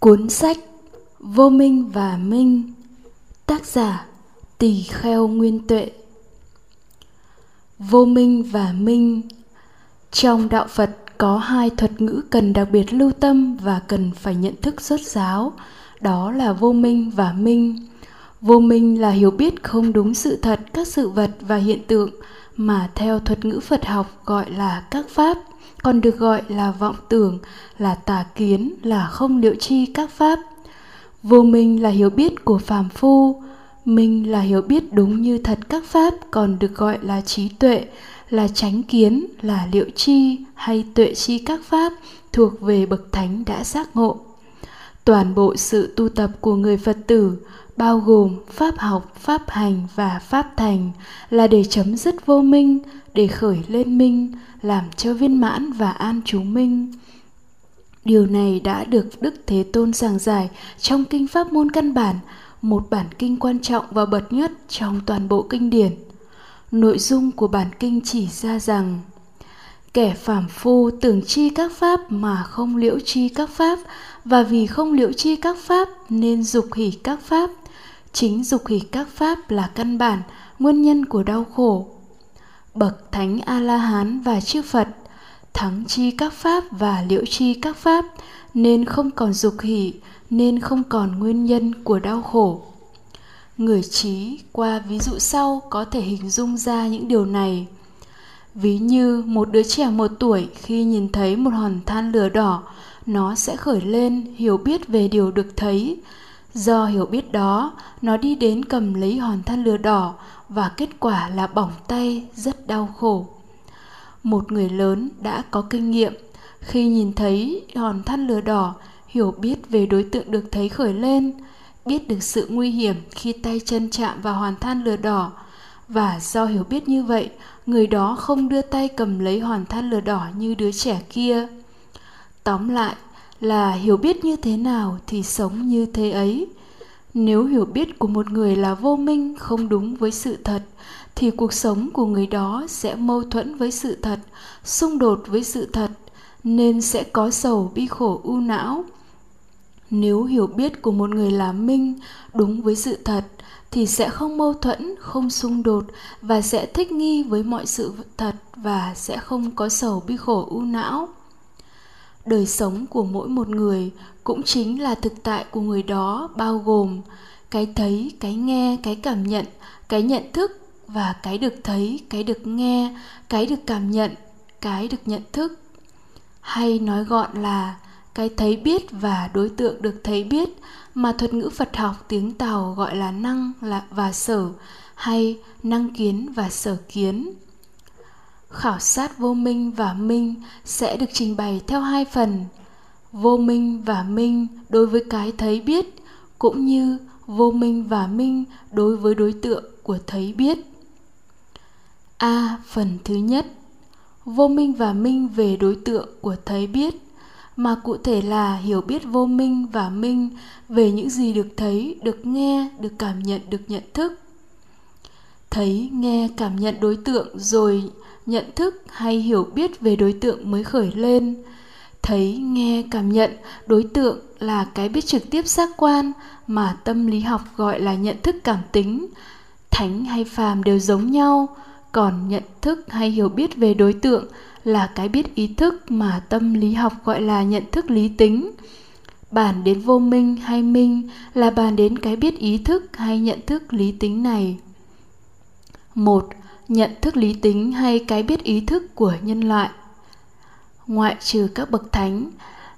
Cuốn sách Vô Minh và Minh, Tác giả Tỳ Kheo Nguyên Tuệ. Vô Minh và Minh, Trong Đạo Phật có hai thuật ngữ cần đặc biệt lưu tâm và cần phải nhận thức rốt ráo, Đó là vô minh và minh. Vô minh là hiểu biết không đúng sự thật, các sự vật và hiện tượng mà theo thuật ngữ Phật học gọi là các pháp còn được gọi là vọng tưởng, là tà kiến, là không liệu chi các pháp. Vô minh là hiểu biết của phàm phu, minh là hiểu biết đúng như thật các pháp còn được gọi là trí tuệ, là tránh kiến, là liệu chi hay tuệ chi các pháp thuộc về bậc thánh đã giác ngộ. Toàn bộ sự tu tập của người Phật tử bao gồm pháp học, pháp hành và pháp thành là để chấm dứt vô minh, để khởi lên minh, làm cho viên mãn và an trú minh. Điều này đã được Đức Thế Tôn giảng giải trong Kinh Pháp Môn Căn Bản, một bản kinh quan trọng và bậc nhất trong toàn bộ kinh điển. Nội dung của bản kinh chỉ ra rằng Kẻ phàm phu tưởng chi các pháp mà không liễu chi các pháp và vì không liễu chi các pháp nên dục hỉ các pháp. Chính dục hỷ các pháp là căn bản, nguyên nhân của đau khổ. Bậc thánh a la hán và chư phật thắng chi các pháp và liễu chi các pháp nên không còn dục hỷ nên không còn nguyên nhân của đau khổ. Người trí qua ví dụ sau có thể hình dung ra những điều này. Ví như một đứa trẻ một tuổi khi nhìn thấy một hòn than lửa đỏ nó sẽ khởi lên hiểu biết về điều được thấy do hiểu biết đó, nó đi đến cầm lấy hòn than lửa đỏ và kết quả là bỏng tay, rất đau khổ. Một người lớn đã có kinh nghiệm. Khi nhìn thấy hòn than lửa đỏ, hiểu biết về đối tượng được thấy khởi lên, biết được sự nguy hiểm khi tay chân chạm vào hòn than lửa đỏ. Và do hiểu biết như vậy, người đó không đưa tay cầm lấy hòn than lửa đỏ như đứa trẻ kia. Tóm lại là hiểu biết như thế nào thì sống như thế ấy. Nếu hiểu biết của một người là vô minh, không đúng với sự thật, thì cuộc sống của người đó sẽ mâu thuẫn với sự thật, xung đột với sự thật, nên sẽ có sầu bi khổ u não. Nếu hiểu biết của một người là minh, đúng với sự thật, thì sẽ không mâu thuẫn, không xung đột và sẽ thích nghi với mọi sự thật và sẽ không có sầu bi khổ u não đời sống của mỗi một người cũng chính là thực tại của người đó, bao gồm cái thấy, cái nghe, cái cảm nhận, cái nhận thức và cái được thấy, cái được nghe, cái được cảm nhận, cái được nhận thức. Hay nói gọn là cái thấy biết và đối tượng được thấy biết, mà thuật ngữ phật học tiếng tàu gọi là năng là và sở, hay năng kiến và sở kiến khảo sát vô minh và minh sẽ được trình bày theo hai phần. Vô minh và minh đối với cái thấy biết, cũng như vô minh và minh đối với đối tượng của thấy biết. A phần thứ nhất, vô minh và minh về đối tượng của thấy biết, mà cụ thể là hiểu biết vô minh và minh về những gì được thấy, được nghe, được cảm nhận, được nhận thức. Thấy, nghe, cảm nhận đối tượng rồi nhận thức hay hiểu biết về đối tượng mới khởi lên. Thấy, nghe, cảm nhận, đối tượng là cái biết trực tiếp giác quan mà tâm lý học gọi là nhận thức cảm tính. Thánh hay phàm đều giống nhau, còn nhận thức hay hiểu biết về đối tượng là cái biết ý thức mà tâm lý học gọi là nhận thức lý tính. Bàn đến vô minh hay minh là bàn đến cái biết ý thức hay nhận thức lý tính này. Một nhận thức lý tính hay cái biết ý thức của nhân loại. Ngoại trừ các bậc thánh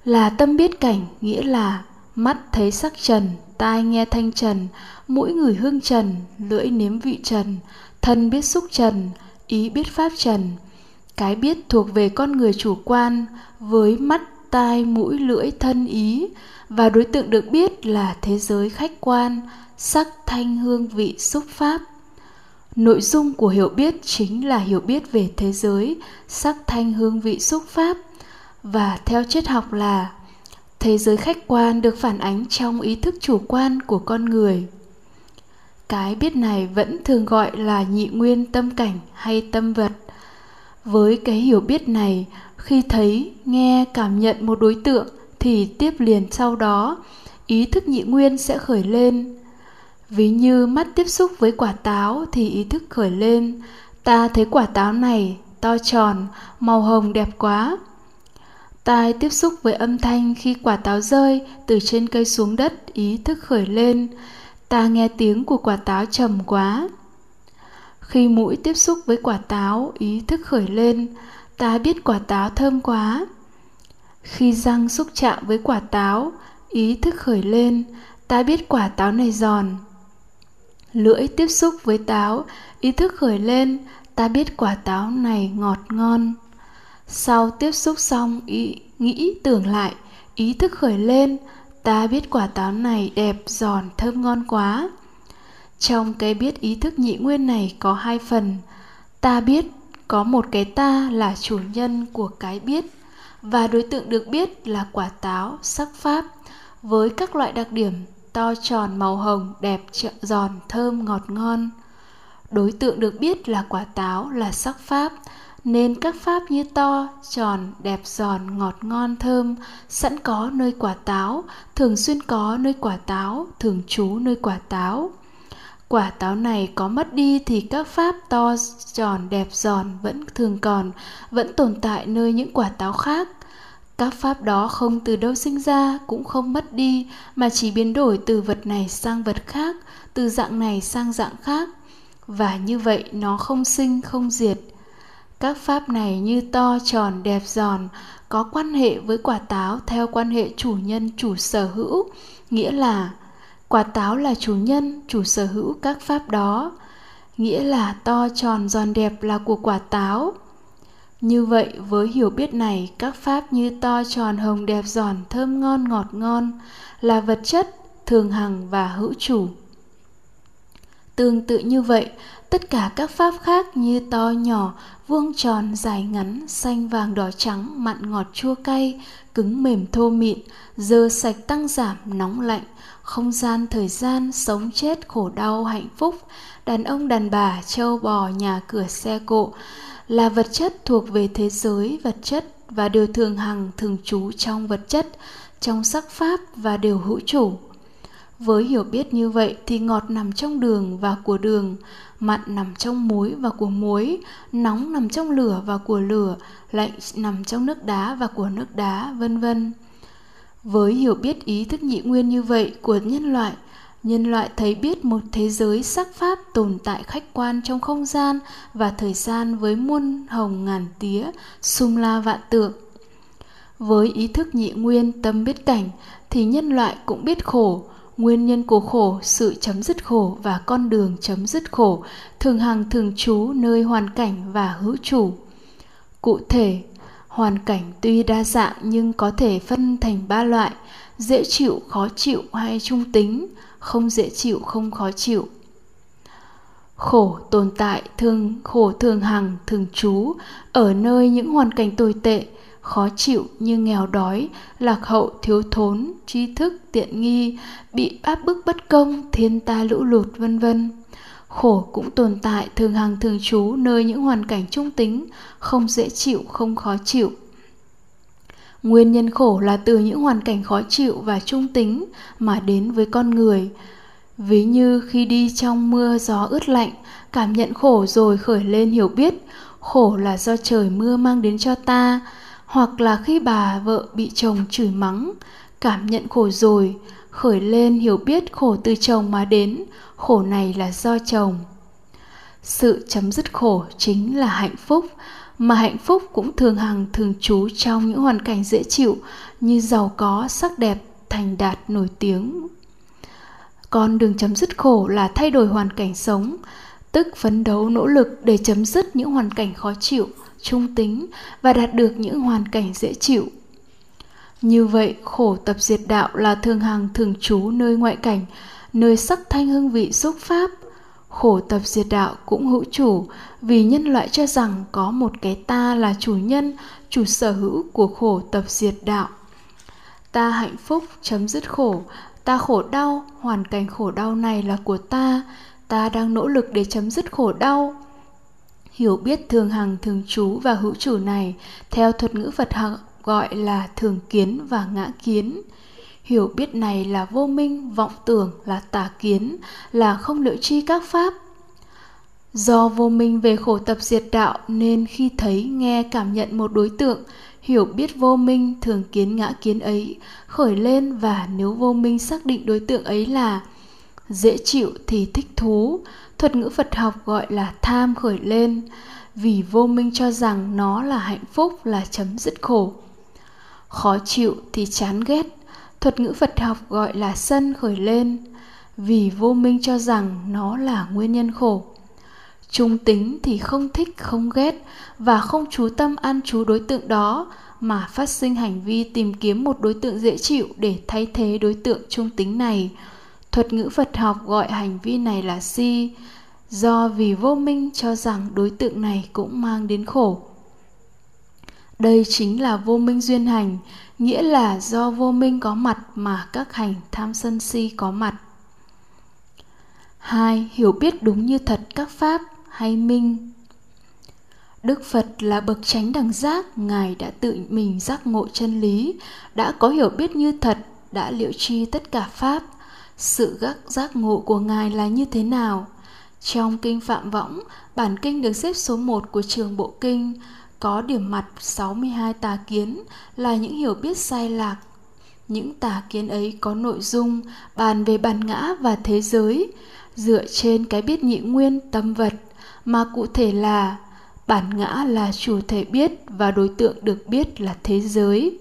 là tâm biết cảnh, nghĩa là mắt thấy sắc trần, tai nghe thanh trần, mũi ngửi hương trần, lưỡi nếm vị trần, thân biết xúc trần, ý biết pháp trần. Cái biết thuộc về con người chủ quan với mắt, tai, mũi, lưỡi, thân, ý và đối tượng được biết là thế giới khách quan, sắc, thanh, hương, vị, xúc, pháp nội dung của hiểu biết chính là hiểu biết về thế giới, sắc thanh hương vị xúc pháp. Và theo triết học là, thế giới khách quan được phản ánh trong ý thức chủ quan của con người. Cái biết này vẫn thường gọi là nhị nguyên tâm cảnh hay tâm vật. Với cái hiểu biết này, khi thấy, nghe, cảm nhận một đối tượng thì tiếp liền sau đó, ý thức nhị nguyên sẽ khởi lên ví như mắt tiếp xúc với quả táo thì ý thức khởi lên. Ta thấy quả táo này, to tròn, màu hồng đẹp quá. Tai tiếp xúc với âm thanh khi quả táo rơi từ trên cây xuống đất, ý thức khởi lên. Ta nghe tiếng của quả táo trầm quá. Khi mũi tiếp xúc với quả táo, ý thức khởi lên. Ta biết quả táo thơm quá. Khi răng xúc chạm với quả táo, ý thức khởi lên. Ta biết quả táo này giòn lưỡi tiếp xúc với táo, ý thức khởi lên, ta biết quả táo này ngọt ngon. Sau tiếp xúc xong, ý, nghĩ tưởng lại, ý thức khởi lên, ta biết quả táo này đẹp, giòn, thơm ngon quá. Trong cái biết ý thức nhị nguyên này có hai phần. Ta biết có một cái ta là chủ nhân của cái biết, và đối tượng được biết là quả táo sắc pháp với các loại đặc điểm to tròn màu hồng, đẹp giòn, thơm ngọt ngon. Đối tượng được biết là quả táo, là sắc pháp, nên các pháp như to, tròn, đẹp giòn, ngọt ngon, thơm, sẵn có nơi quả táo, thường xuyên có nơi quả táo, thường trú nơi quả táo. Quả táo này có mất đi thì các pháp to, tròn, đẹp giòn vẫn thường còn, vẫn tồn tại nơi những quả táo khác các pháp đó không từ đâu sinh ra, cũng không mất đi, mà chỉ biến đổi từ vật này sang vật khác, từ dạng này sang dạng khác. Và như vậy nó không sinh, không diệt. Các pháp này như to, tròn, đẹp, giòn, có quan hệ với quả táo theo quan hệ chủ nhân, chủ sở hữu. Nghĩa là, quả táo là chủ nhân, chủ sở hữu các pháp đó. Nghĩa là to, tròn, giòn, đẹp là của quả táo như vậy, với hiểu biết này, các pháp như to tròn hồng đẹp giòn, thơm ngon ngọt ngon, là vật chất, thường hằng và hữu chủ. Tương tự như vậy, tất cả các pháp khác như to nhỏ, vuông tròn, dài ngắn, xanh vàng đỏ trắng, mặn ngọt chua cay, cứng mềm thô mịn, dơ sạch tăng giảm, nóng lạnh, không gian thời gian, sống chết khổ đau hạnh phúc. Đàn ông đàn bà, trâu bò, nhà cửa xe cộ là vật chất thuộc về thế giới vật chất và đều thường hằng thường trú trong vật chất, trong sắc pháp và đều hữu chủ. Với hiểu biết như vậy thì ngọt nằm trong đường và của đường, mặn nằm trong muối và của muối, nóng nằm trong lửa và của lửa, lạnh nằm trong nước đá và của nước đá, vân vân. Với hiểu biết ý thức nhị nguyên như vậy của nhân loại nhân loại thấy biết một thế giới sắc pháp tồn tại khách quan trong không gian và thời gian với muôn hồng ngàn tía sung la vạn tượng. Với ý thức nhị nguyên, tâm biết cảnh, thì nhân loại cũng biết khổ. Nguyên nhân của khổ, sự chấm dứt khổ và con đường chấm dứt khổ, thường hằng thường trú nơi hoàn cảnh và hữu chủ. Cụ thể, hoàn cảnh tuy đa dạng nhưng có thể phân thành ba loại, dễ chịu, khó chịu hay trung tính không dễ chịu, không khó chịu. Khổ tồn tại thường khổ thường hằng, thường trú, ở nơi những hoàn cảnh tồi tệ, khó chịu như nghèo đói, lạc hậu, thiếu thốn, tri thức, tiện nghi, bị áp bức bất công, thiên tai lũ lụt, vân vân. Khổ cũng tồn tại, thường hằng, thường trú, nơi những hoàn cảnh trung tính, không dễ chịu, không khó chịu nguyên nhân khổ là từ những hoàn cảnh khó chịu và trung tính mà đến với con người. Ví như khi đi trong mưa gió ướt lạnh, cảm nhận khổ rồi khởi lên hiểu biết, khổ là do trời mưa mang đến cho ta, hoặc là khi bà vợ bị chồng chửi mắng, cảm nhận khổ rồi, khởi lên hiểu biết khổ từ chồng mà đến, khổ này là do chồng. Sự chấm dứt khổ chính là hạnh phúc mà hạnh phúc cũng thường hằng thường trú trong những hoàn cảnh dễ chịu như giàu có, sắc đẹp, thành đạt, nổi tiếng. Con đường chấm dứt khổ là thay đổi hoàn cảnh sống, tức phấn đấu nỗ lực để chấm dứt những hoàn cảnh khó chịu, trung tính và đạt được những hoàn cảnh dễ chịu. Như vậy, khổ tập diệt đạo là thường hằng thường trú nơi ngoại cảnh, nơi sắc thanh hương vị xúc pháp khổ tập diệt đạo cũng hữu chủ, vì nhân loại cho rằng có một cái ta là chủ nhân, chủ sở hữu của khổ tập diệt đạo. Ta hạnh phúc chấm dứt khổ, ta khổ đau, hoàn cảnh khổ đau này là của ta. Ta đang nỗ lực để chấm dứt khổ đau. Hiểu biết thường hằng, thường trú và hữu chủ này, theo thuật ngữ phật học gọi là thường kiến và ngã kiến hiểu biết này là vô minh, vọng tưởng là tà kiến, là không liệu chi các pháp. Do vô minh về khổ tập diệt đạo nên khi thấy nghe cảm nhận một đối tượng, hiểu biết vô minh thường kiến ngã kiến ấy, khởi lên và nếu vô minh xác định đối tượng ấy là dễ chịu thì thích thú, thuật ngữ phật học gọi là tham khởi lên, vì vô minh cho rằng nó là hạnh phúc, là chấm dứt khổ. Khó chịu thì chán ghét thuật ngữ phật học gọi là sân khởi lên, vì vô minh cho rằng nó là nguyên nhân khổ. Trung tính thì không thích, không ghét và không chú tâm an chú đối tượng đó mà phát sinh hành vi tìm kiếm một đối tượng dễ chịu để thay thế đối tượng trung tính này. Thuật ngữ phật học gọi hành vi này là si, do vì vô minh cho rằng đối tượng này cũng mang đến khổ. Đây chính là vô minh duyên hành nghĩa là do vô minh có mặt mà các hành tham sân si có mặt hai hiểu biết đúng như thật các pháp hay minh Đức Phật là bậc chánh đẳng giác, Ngài đã tự mình giác ngộ chân lý, đã có hiểu biết như thật, đã liệu tri tất cả Pháp. Sự giác, giác ngộ của Ngài là như thế nào? Trong Kinh Phạm Võng, bản kinh được xếp số 1 của trường Bộ Kinh, có điểm mặt 62 tà kiến là những hiểu biết sai lạc. Những tà kiến ấy có nội dung bàn về bản ngã và thế giới, dựa trên cái biết nhị nguyên tâm vật, mà cụ thể là bản ngã là chủ thể biết và đối tượng được biết là thế giới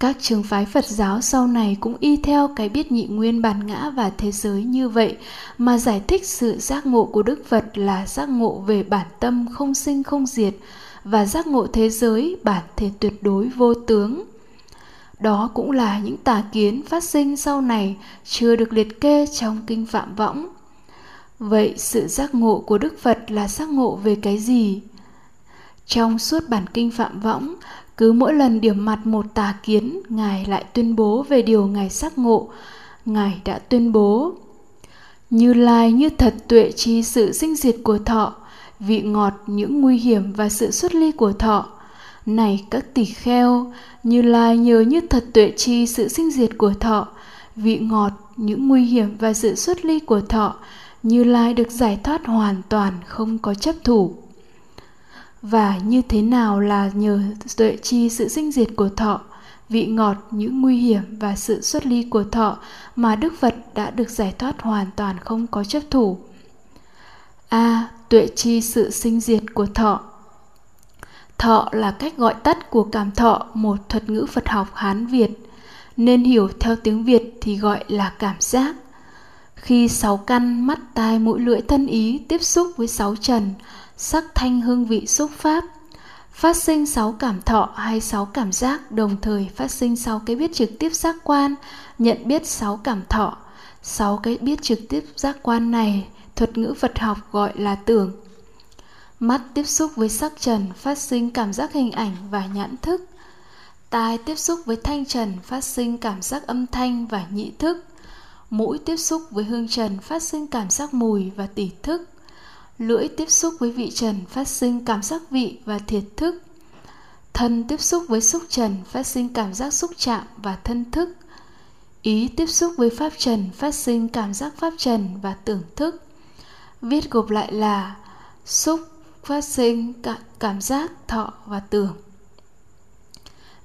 các trường phái phật giáo sau này cũng y theo cái biết nhị nguyên bản ngã và thế giới như vậy mà giải thích sự giác ngộ của đức phật là giác ngộ về bản tâm không sinh không diệt và giác ngộ thế giới, bản thể tuyệt đối vô tướng. Đó cũng là những tà kiến phát sinh sau này chưa được liệt kê trong kinh phạm võng. Vậy sự giác ngộ của đức phật là giác ngộ về cái gì? Trong suốt bản kinh phạm võng, cứ mỗi lần điểm mặt một tà kiến, ngài lại tuyên bố về điều ngài giác ngộ. Ngài đã tuyên bố, như lai như thật tuệ chi sự sinh diệt của thọ vị ngọt những nguy hiểm và sự xuất ly của thọ. Này các tỷ kheo, như lai nhờ như thật tuệ chi sự sinh diệt của thọ, vị ngọt những nguy hiểm và sự xuất ly của thọ, như lai được giải thoát hoàn toàn không có chấp thủ. Và như thế nào là nhờ tuệ chi sự sinh diệt của thọ, vị ngọt những nguy hiểm và sự xuất ly của thọ mà đức phật đã được giải thoát hoàn toàn không có chấp thủ? A. À, tuệ chi sự sinh diệt của thọ. Thọ là cách gọi tắt của cảm thọ một thuật ngữ phật học hán việt. Nên hiểu theo tiếng việt thì gọi là cảm giác. Khi sáu căn mắt tai mũi lưỡi thân ý tiếp xúc với sáu trần sắc thanh hương vị xúc pháp phát sinh sáu cảm thọ hay sáu cảm giác đồng thời phát sinh sáu cái biết trực tiếp giác quan nhận biết sáu cảm thọ. Sáu cái biết trực tiếp giác quan này thuật ngữ phật học gọi là tưởng. Mắt tiếp xúc với sắc trần phát sinh cảm giác hình ảnh và nhãn thức. Tai tiếp xúc với thanh trần phát sinh cảm giác âm thanh và nhị thức. Mũi tiếp xúc với hương trần phát sinh cảm giác mùi và tỉ thức. Lưỡi tiếp xúc với vị trần phát sinh cảm giác vị và thiệt thức. Thân tiếp xúc với xúc trần phát sinh cảm giác xúc chạm và thân thức. Ý tiếp xúc với pháp trần phát sinh cảm giác pháp trần và tưởng thức viết gộp lại là xúc, phát sinh, cả, cảm giác, thọ và tưởng.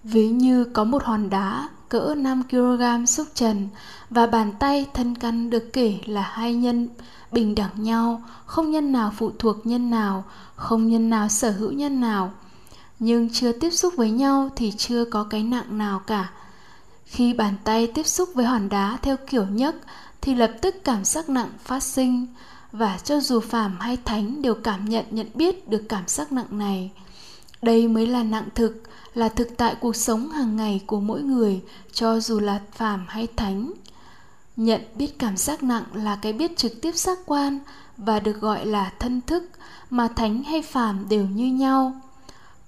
Ví như có một hòn đá cỡ 5 kg xúc trần và bàn tay thân căn được kể là hai nhân bình đẳng nhau, không nhân nào phụ thuộc nhân nào, không nhân nào sở hữu nhân nào. Nhưng chưa tiếp xúc với nhau thì chưa có cái nặng nào cả. Khi bàn tay tiếp xúc với hòn đá theo kiểu nhấc thì lập tức cảm giác nặng phát sinh và cho dù phàm hay thánh đều cảm nhận nhận biết được cảm giác nặng này. Đây mới là nặng thực, là thực tại cuộc sống hàng ngày của mỗi người, cho dù là phàm hay thánh. Nhận biết cảm giác nặng là cái biết trực tiếp giác quan và được gọi là thân thức mà thánh hay phàm đều như nhau.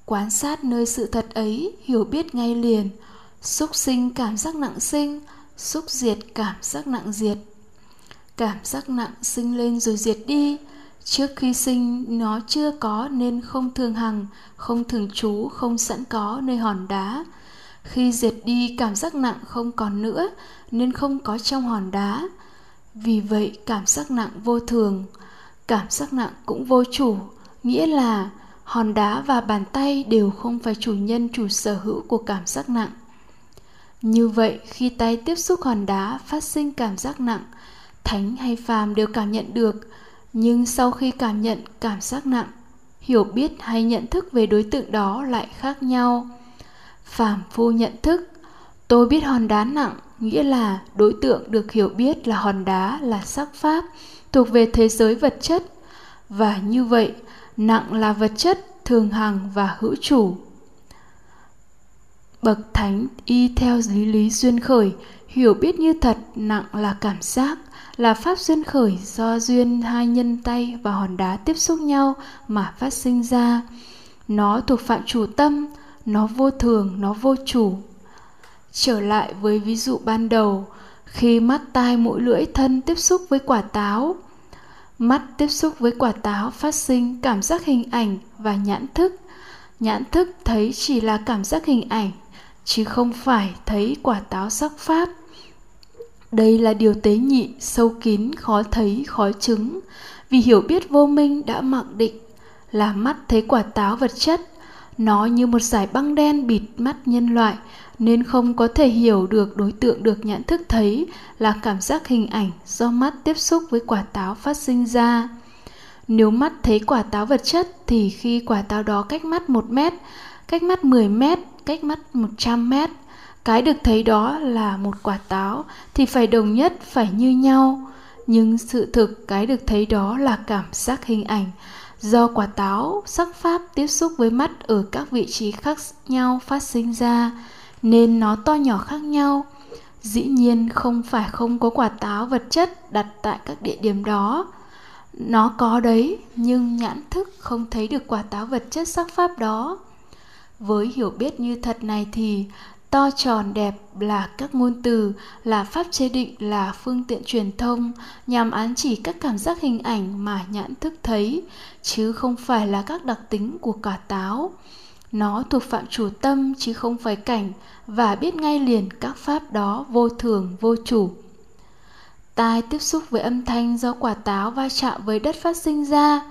Quan sát nơi sự thật ấy, hiểu biết ngay liền. Xúc sinh cảm giác nặng sinh xúc diệt cảm giác nặng diệt cảm giác nặng sinh lên rồi diệt đi. Trước khi sinh, nó chưa có nên không thường hằng, không thường trú, không sẵn có nơi hòn đá. Khi diệt đi, cảm giác nặng không còn nữa, nên không có trong hòn đá. Vì vậy, cảm giác nặng vô thường, cảm giác nặng cũng vô chủ. Nghĩa là hòn đá và bàn tay đều không phải chủ nhân, chủ sở hữu của cảm giác nặng. Như vậy, khi tay tiếp xúc hòn đá, phát sinh cảm giác nặng thánh hay phàm đều cảm nhận được. Nhưng sau khi cảm nhận cảm giác nặng, hiểu biết hay nhận thức về đối tượng đó lại khác nhau. Phàm phu nhận thức, tôi biết hòn đá nặng, nghĩa là đối tượng được hiểu biết là hòn đá là sắc pháp, thuộc về thế giới vật chất. Và như vậy, nặng là vật chất, thường hằng và hữu chủ. Bậc thánh y theo lý lý duyên khởi, hiểu biết như thật, nặng là cảm giác là pháp duyên khởi do duyên hai nhân tay và hòn đá tiếp xúc nhau mà phát sinh ra. Nó thuộc phạm chủ tâm, nó vô thường, nó vô chủ. Trở lại với ví dụ ban đầu, khi mắt tai mũi lưỡi thân tiếp xúc với quả táo, mắt tiếp xúc với quả táo phát sinh cảm giác hình ảnh và nhãn thức. Nhãn thức thấy chỉ là cảm giác hình ảnh, chứ không phải thấy quả táo sắc pháp đây là điều tế nhị sâu kín khó thấy khó chứng vì hiểu biết vô minh đã mặc định là mắt thấy quả táo vật chất nó như một dải băng đen bịt mắt nhân loại nên không có thể hiểu được đối tượng được nhãn thức thấy là cảm giác hình ảnh do mắt tiếp xúc với quả táo phát sinh ra. Nếu mắt thấy quả táo vật chất thì khi quả táo đó cách mắt 1 mét, cách mắt 10 mét, cách mắt 100 mét, cái được thấy đó là một quả táo thì phải đồng nhất, phải như nhau. Nhưng sự thực cái được thấy đó là cảm giác hình ảnh. Do quả táo sắc pháp tiếp xúc với mắt ở các vị trí khác nhau phát sinh ra nên nó to nhỏ khác nhau. Dĩ nhiên không phải không có quả táo vật chất đặt tại các địa điểm đó. Nó có đấy nhưng nhãn thức không thấy được quả táo vật chất sắc pháp đó. Với hiểu biết như thật này thì to tròn đẹp là các ngôn từ, là pháp chế định, là phương tiện truyền thông, nhằm án chỉ các cảm giác hình ảnh mà nhãn thức thấy, chứ không phải là các đặc tính của quả táo. Nó thuộc phạm chủ tâm, chứ không phải cảnh, và biết ngay liền các pháp đó vô thường, vô chủ. Tai tiếp xúc với âm thanh do quả táo va chạm với đất phát sinh ra.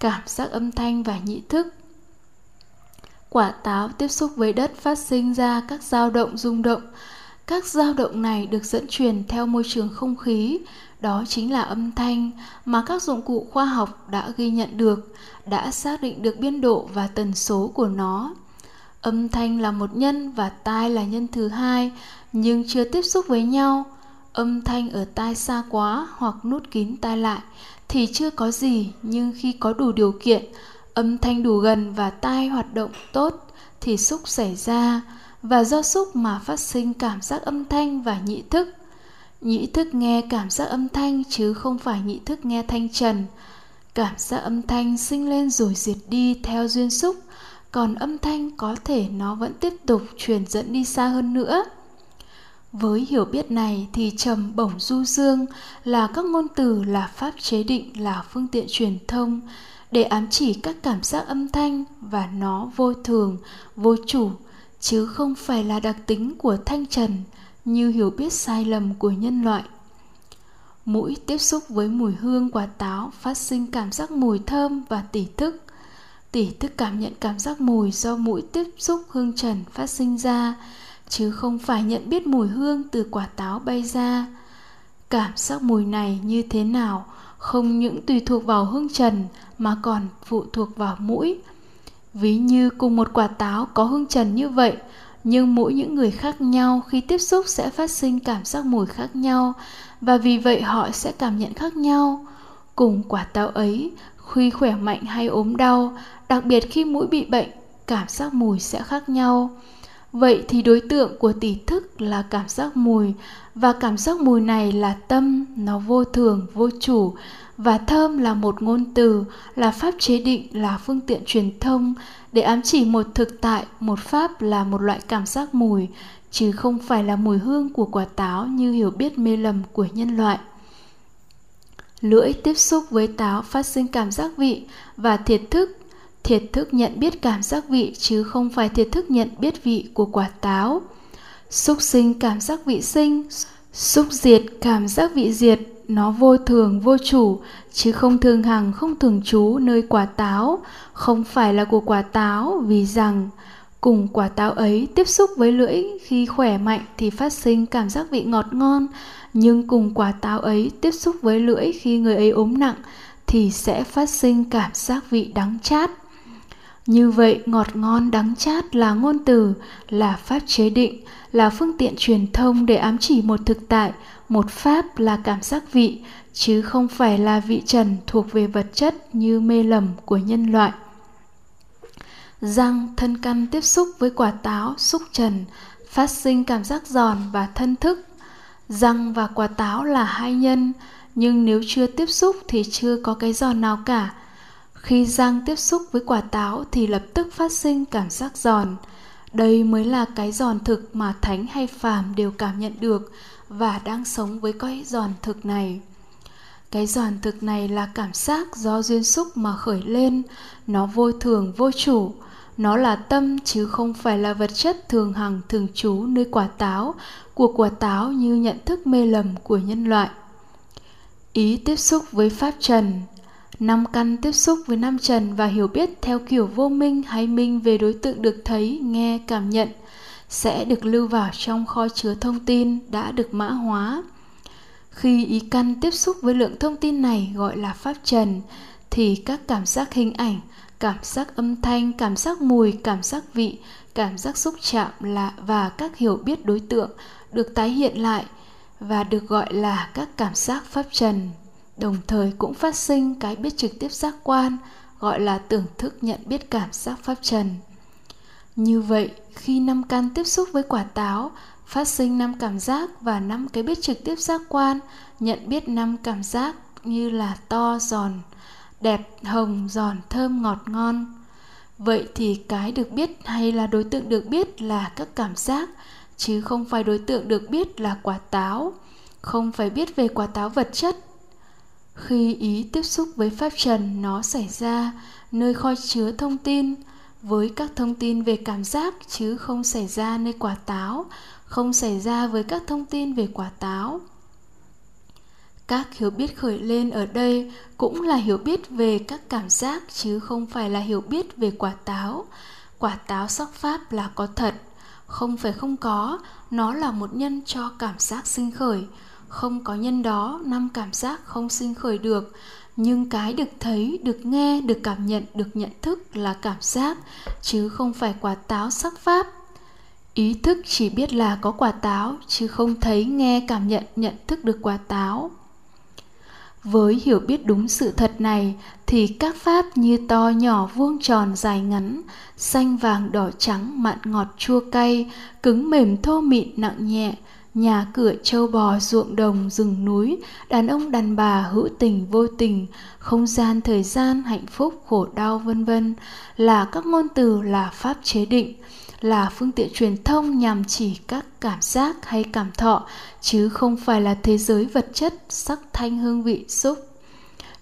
Cảm giác âm thanh và nhị thức quả táo tiếp xúc với đất phát sinh ra các dao động rung động. Các dao động này được dẫn truyền theo môi trường không khí, đó chính là âm thanh mà các dụng cụ khoa học đã ghi nhận được, đã xác định được biên độ và tần số của nó. Âm thanh là một nhân và tai là nhân thứ hai, nhưng chưa tiếp xúc với nhau. Âm thanh ở tai xa quá hoặc nút kín tai lại thì chưa có gì, nhưng khi có đủ điều kiện âm thanh đủ gần và tai hoạt động tốt thì xúc xảy ra. Và do xúc mà phát sinh cảm giác âm thanh và nhị thức. Nhị thức nghe cảm giác âm thanh chứ không phải nhị thức nghe thanh trần. Cảm giác âm thanh sinh lên rồi diệt đi theo duyên xúc, còn âm thanh có thể nó vẫn tiếp tục truyền dẫn đi xa hơn nữa. Với hiểu biết này thì trầm bổng du dương là các ngôn từ, là pháp chế định, là phương tiện truyền thông để ám chỉ các cảm giác âm thanh và nó vô thường, vô chủ, chứ không phải là đặc tính của thanh trần như hiểu biết sai lầm của nhân loại. Mũi tiếp xúc với mùi hương quả táo phát sinh cảm giác mùi thơm và tỉ thức. Tỉ thức cảm nhận cảm giác mùi do mũi tiếp xúc hương trần phát sinh ra, chứ không phải nhận biết mùi hương từ quả táo bay ra. Cảm giác mùi này như thế nào không những tùy thuộc vào hương trần mà còn phụ thuộc vào mũi. Ví như cùng một quả táo có hương trần như vậy, nhưng mỗi những người khác nhau khi tiếp xúc sẽ phát sinh cảm giác mùi khác nhau và vì vậy họ sẽ cảm nhận khác nhau. Cùng quả táo ấy, khi khỏe mạnh hay ốm đau, đặc biệt khi mũi bị bệnh, cảm giác mùi sẽ khác nhau. Vậy thì đối tượng của tỷ thức là cảm giác mùi và cảm giác mùi này là tâm, nó vô thường, vô chủ. Và thơm là một ngôn từ, là pháp chế định, là phương tiện truyền thông. Để ám chỉ một thực tại, một pháp là một loại cảm giác mùi, chứ không phải là mùi hương của quả táo như hiểu biết mê lầm của nhân loại. Lưỡi tiếp xúc với táo phát sinh cảm giác vị và thiệt thức. Thiệt thức nhận biết cảm giác vị, chứ không phải thiệt thức nhận biết vị của quả táo xúc sinh cảm giác vị sinh, xúc diệt cảm giác vị diệt, nó vô thường, vô chủ, chứ không thường hằng, không thường trú nơi quả táo. Không phải là của quả táo, vì rằng cùng quả táo ấy tiếp xúc với lưỡi, khi khỏe mạnh thì phát sinh cảm giác vị ngọt ngon. Nhưng cùng quả táo ấy tiếp xúc với lưỡi, khi người ấy ốm nặng thì sẽ phát sinh cảm giác vị đắng chát như vậy, ngọt ngon đắng chát là ngôn từ, là pháp chế định, là phương tiện truyền thông để ám chỉ một thực tại, một pháp là cảm giác vị, chứ không phải là vị trần thuộc về vật chất như mê lầm của nhân loại. Răng thân căn tiếp xúc với quả táo, xúc trần, phát sinh cảm giác giòn và thân thức. Răng và quả táo là hai nhân, nhưng nếu chưa tiếp xúc thì chưa có cái giòn nào cả khi răng tiếp xúc với quả táo thì lập tức phát sinh cảm giác giòn. Đây mới là cái giòn thực mà thánh hay phàm đều cảm nhận được và đang sống với cái giòn thực này. Cái giòn thực này là cảm giác do duyên xúc mà khởi lên. Nó vô thường, vô chủ. Nó là tâm chứ không phải là vật chất thường hằng, thường trú nơi quả táo, của quả táo như nhận thức mê lầm của nhân loại. Ý tiếp xúc với pháp trần năm căn tiếp xúc với năm trần và hiểu biết theo kiểu vô minh hay minh về đối tượng được thấy, nghe, cảm nhận sẽ được lưu vào trong kho chứa thông tin đã được mã hóa. Khi ý căn tiếp xúc với lượng thông tin này gọi là pháp trần, thì các cảm giác hình ảnh, cảm giác âm thanh, cảm giác mùi, cảm giác vị, cảm giác xúc chạm là, và các hiểu biết đối tượng được tái hiện lại và được gọi là các cảm giác pháp trần đồng thời cũng phát sinh cái biết trực tiếp giác quan, gọi là tưởng thức nhận biết cảm giác pháp trần. Như vậy, khi năm căn tiếp xúc với quả táo, phát sinh năm cảm giác và năm cái biết trực tiếp giác quan, nhận biết năm cảm giác như là to, giòn, đẹp, hồng, giòn, thơm, ngọt, ngon. Vậy thì cái được biết hay là đối tượng được biết là các cảm giác, chứ không phải đối tượng được biết là quả táo. Không phải biết về quả táo vật chất khi ý tiếp xúc với pháp trần, nó xảy ra, nơi kho chứa thông tin, với các thông tin về cảm giác, chứ không xảy ra nơi quả táo, không xảy ra với các thông tin về quả táo. Các hiểu biết khởi lên ở đây cũng là hiểu biết về các cảm giác, chứ không phải là hiểu biết về quả táo. Quả táo sắc pháp là có thật, không phải không có, nó là một nhân cho cảm giác sinh khởi không có nhân đó, năm cảm giác không sinh khởi được. Nhưng cái được thấy, được nghe, được cảm nhận, được nhận thức là cảm giác, chứ không phải quả táo sắc pháp. Ý thức chỉ biết là có quả táo, chứ không thấy, nghe, cảm nhận nhận thức được quả táo. Với hiểu biết đúng sự thật này, thì các pháp như to nhỏ vuông tròn dài ngắn, xanh vàng đỏ trắng mặn ngọt chua cay, cứng mềm thô mịn nặng nhẹ nhà cửa châu bò ruộng đồng rừng núi, đàn ông đàn bà hữu tình vô tình, không gian thời gian hạnh phúc, khổ đau, vân vân, là các ngôn từ, là pháp chế định, là phương tiện truyền thông nhằm chỉ các cảm giác hay cảm thọ, chứ không phải là thế giới vật chất, sắc thanh hương vị xúc.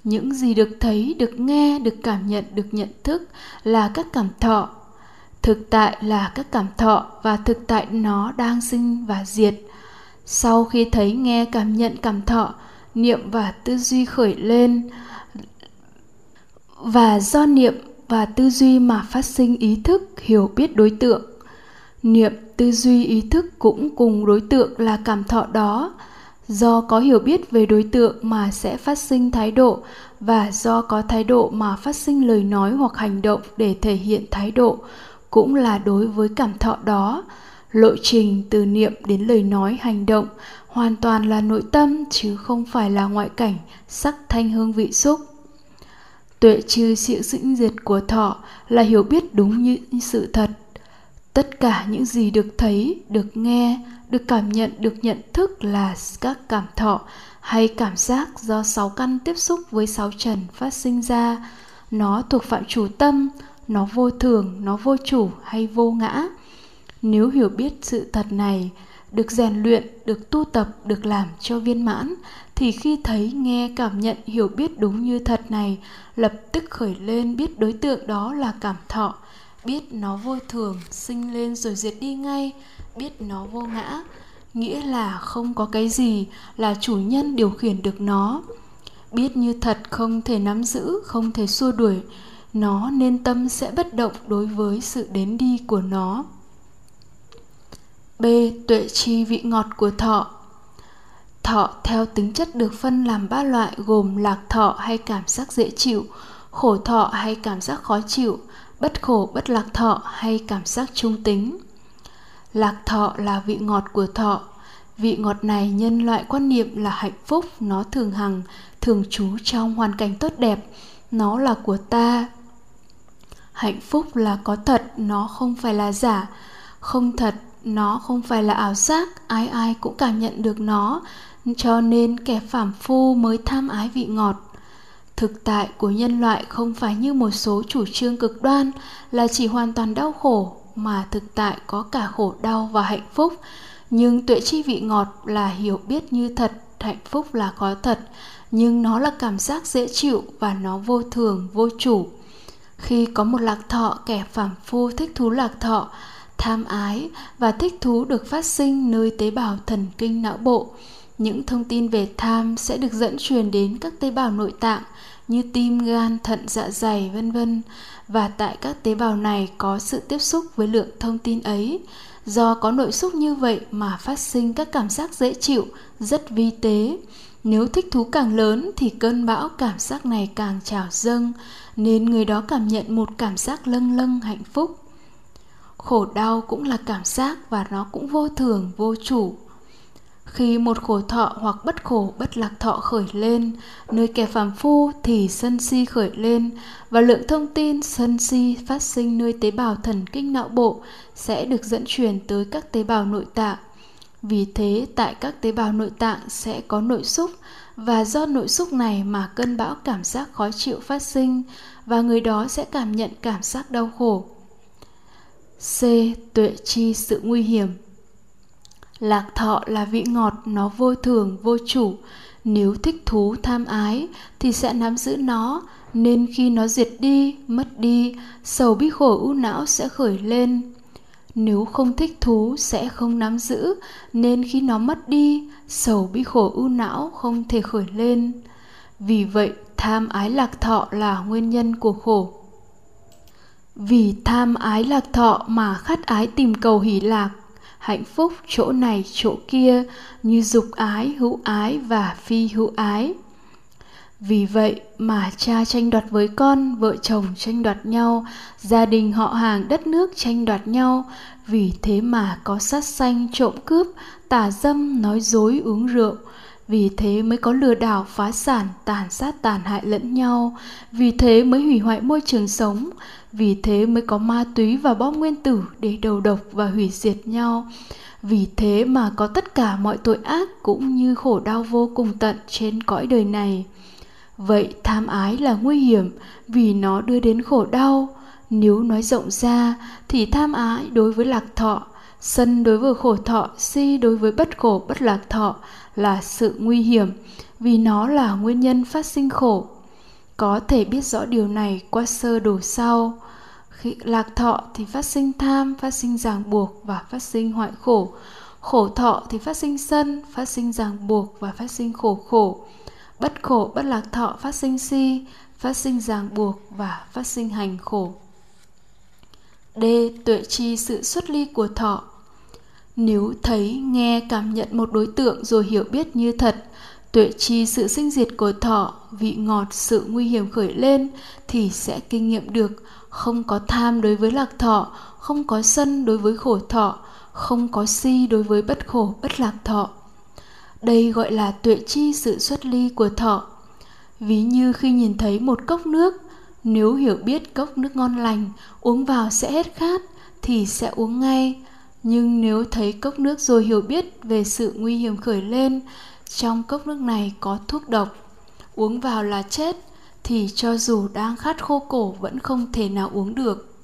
Những gì được thấy, được nghe, được cảm nhận, được nhận thức là các cảm thọ. Thực tại là các cảm thọ và thực tại nó đang sinh và diệt sau khi thấy nghe cảm nhận cảm thọ, niệm và tư duy khởi lên, và do niệm và tư duy mà phát sinh ý thức hiểu biết đối tượng. Niệm, tư duy, ý thức cũng cùng đối tượng là cảm thọ đó. Do có hiểu biết về đối tượng mà sẽ phát sinh thái độ và do có thái độ mà phát sinh lời nói hoặc hành động để thể hiện thái độ, cũng là đối với cảm thọ đó lộ trình từ niệm đến lời nói hành động hoàn toàn là nội tâm chứ không phải là ngoại cảnh, sắc thanh hương vị xúc. Tuệ trừ sự sinh diệt của thọ là hiểu biết đúng như sự thật. Tất cả những gì được thấy, được nghe, được cảm nhận, được nhận thức là các cảm thọ hay cảm giác do sáu căn tiếp xúc với sáu trần phát sinh ra. Nó thuộc phạm chủ tâm, nó vô thường, nó vô chủ hay vô ngã nếu hiểu biết sự thật này, được rèn luyện, được tu tập, được làm cho viên mãn, thì khi thấy nghe cảm nhận hiểu biết đúng như thật này, lập tức khởi lên biết đối tượng đó là cảm thọ, biết nó vô thường, sinh lên rồi diệt đi ngay, biết nó vô ngã, nghĩa là không có cái gì là chủ nhân điều khiển được nó. Biết như thật không thể nắm giữ, không thể xua đuổi, nó nên tâm sẽ bất động đối với sự đến đi của nó b. Tuệ chi vị ngọt của thọ. Thọ theo tính chất được phân làm ba loại, gồm lạc thọ hay cảm giác dễ chịu, khổ thọ hay cảm giác khó chịu, bất khổ, bất lạc thọ hay cảm giác trung tính. Lạc thọ là vị ngọt của thọ. Vị ngọt này nhân loại quan niệm là hạnh phúc, nó thường hằng, thường trú trong hoàn cảnh tốt đẹp, nó là của ta. Hạnh phúc là có thật, nó không phải là giả. Không thật nó không phải là ảo giác, ai ai cũng cảm nhận được nó, cho nên kẻ phàm phu mới tham ái vị ngọt. Thực tại của nhân loại không phải như một số chủ trương cực đoan là chỉ hoàn toàn đau khổ, mà thực tại có cả khổ đau và hạnh phúc. Nhưng tuệ chi vị ngọt là hiểu biết như thật, hạnh phúc là có thật. Nhưng nó là cảm giác dễ chịu và nó vô thường, vô chủ. Khi có một lạc thọ, kẻ phàm phu thích thú lạc thọ tham ái và thích thú được phát sinh nơi tế bào thần kinh não bộ những thông tin về tham sẽ được dẫn truyền đến các tế bào nội tạng như tim, gan, thận, dạ dày, vân vân và tại các tế bào này có sự tiếp xúc với lượng thông tin ấy. Do có nội xúc như vậy mà phát sinh các cảm giác dễ chịu, rất vi tế. Nếu thích thú càng lớn thì cơn bão cảm giác này càng trào dâng, nên người đó cảm nhận một cảm giác lâng lâng hạnh phúc. Khổ đau cũng là cảm giác và nó cũng vô thường, vô chủ. Khi một khổ thọ hoặc bất khổ bất lạc thọ khởi lên nơi kẻ phàm phu thì sân si khởi lên và lượng thông tin sân si phát sinh nơi tế bào thần kinh não bộ sẽ được dẫn truyền tới các tế bào nội tạng. Vì thế tại các tế bào nội tạng sẽ có nội xúc và do nội xúc này mà cơn bão cảm giác khó chịu phát sinh và người đó sẽ cảm nhận cảm giác đau khổ c. Tuệ chi sự nguy hiểm. Lạc thọ là vị ngọt, nó vô thường, vô chủ. Nếu thích thú, tham ái, thì sẽ nắm giữ nó. Nên khi nó diệt đi, mất đi, sầu bi khổ u não sẽ khởi lên. Nếu không thích thú, sẽ không nắm giữ. Nên khi nó mất đi, sầu bi khổ u não không thể khởi lên. Vì vậy, tham ái lạc thọ là nguyên nhân của khổ vì tham ái lạc thọ mà khát ái tìm cầu hỷ lạc, hạnh phúc chỗ này chỗ kia, như dục ái, hữu ái và phi hữu ái. Vì vậy mà cha tranh đoạt với con, vợ chồng tranh đoạt nhau, gia đình họ hàng, đất nước tranh đoạt nhau. Vì thế mà có sát sanh trộm cướp, tà dâm, nói dối, uống rượu vì thế mới có lừa đảo, phá sản, tàn sát tàn hại lẫn nhau. Vì thế mới hủy hoại môi trường sống. Vì thế mới có ma túy và bom nguyên tử để đầu độc và hủy diệt nhau. Vì thế mà có tất cả mọi tội ác cũng như khổ đau vô cùng tận trên cõi đời này. Vậy tham ái là nguy hiểm vì nó đưa đến khổ đau. Nếu nói rộng ra, thì tham ái đối với lạc thọ sân đối với khổ thọ si đối với bất khổ bất lạc thọ là sự nguy hiểm vì nó là nguyên nhân phát sinh khổ có thể biết rõ điều này qua sơ đồ sau khi lạc thọ thì phát sinh tham phát sinh ràng buộc và phát sinh hoại khổ khổ thọ thì phát sinh sân phát sinh ràng buộc và phát sinh khổ khổ bất khổ bất lạc thọ phát sinh si phát sinh ràng buộc và phát sinh hành khổ d tuệ chi sự xuất ly của thọ nếu thấy, nghe, cảm nhận một đối tượng rồi hiểu biết như thật, tuệ chi sự sinh diệt của thọ, vị ngọt sự nguy hiểm khởi lên thì sẽ kinh nghiệm được. Không có tham đối với lạc thọ, không có sân đối với khổ thọ, không có si đối với bất khổ, bất lạc thọ. Đây gọi là tuệ chi sự xuất ly của thọ. Ví như khi nhìn thấy một cốc nước, nếu hiểu biết cốc nước ngon lành, uống vào sẽ hết khát thì sẽ uống ngay nhưng nếu thấy cốc nước rồi hiểu biết về sự nguy hiểm khởi lên, trong cốc nước này có thuốc độc, uống vào là chết, thì cho dù đang khát khô cổ vẫn không thể nào uống được.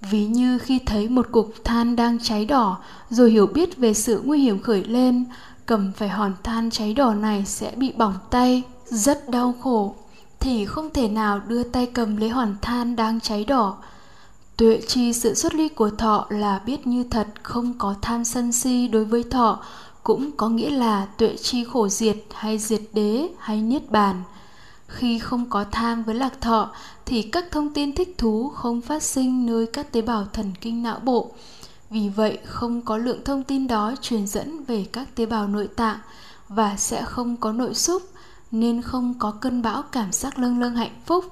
Ví như khi thấy một cục than đang cháy đỏ rồi hiểu biết về sự nguy hiểm khởi lên, cầm phải hòn than cháy đỏ này sẽ bị bỏng tay, rất đau khổ, thì không thể nào đưa tay cầm lấy hòn than đang cháy đỏ tuệ chi sự xuất ly của thọ là biết như thật, không có tham sân si đối với thọ, cũng có nghĩa là tuệ chi khổ diệt hay diệt đế hay niết bàn. Khi không có tham với lạc thọ, thì các thông tin thích thú không phát sinh nơi các tế bào thần kinh não bộ. Vì vậy, không có lượng thông tin đó truyền dẫn về các tế bào nội tạng và sẽ không có nội xúc nên không có cơn bão cảm giác lâng lâng hạnh phúc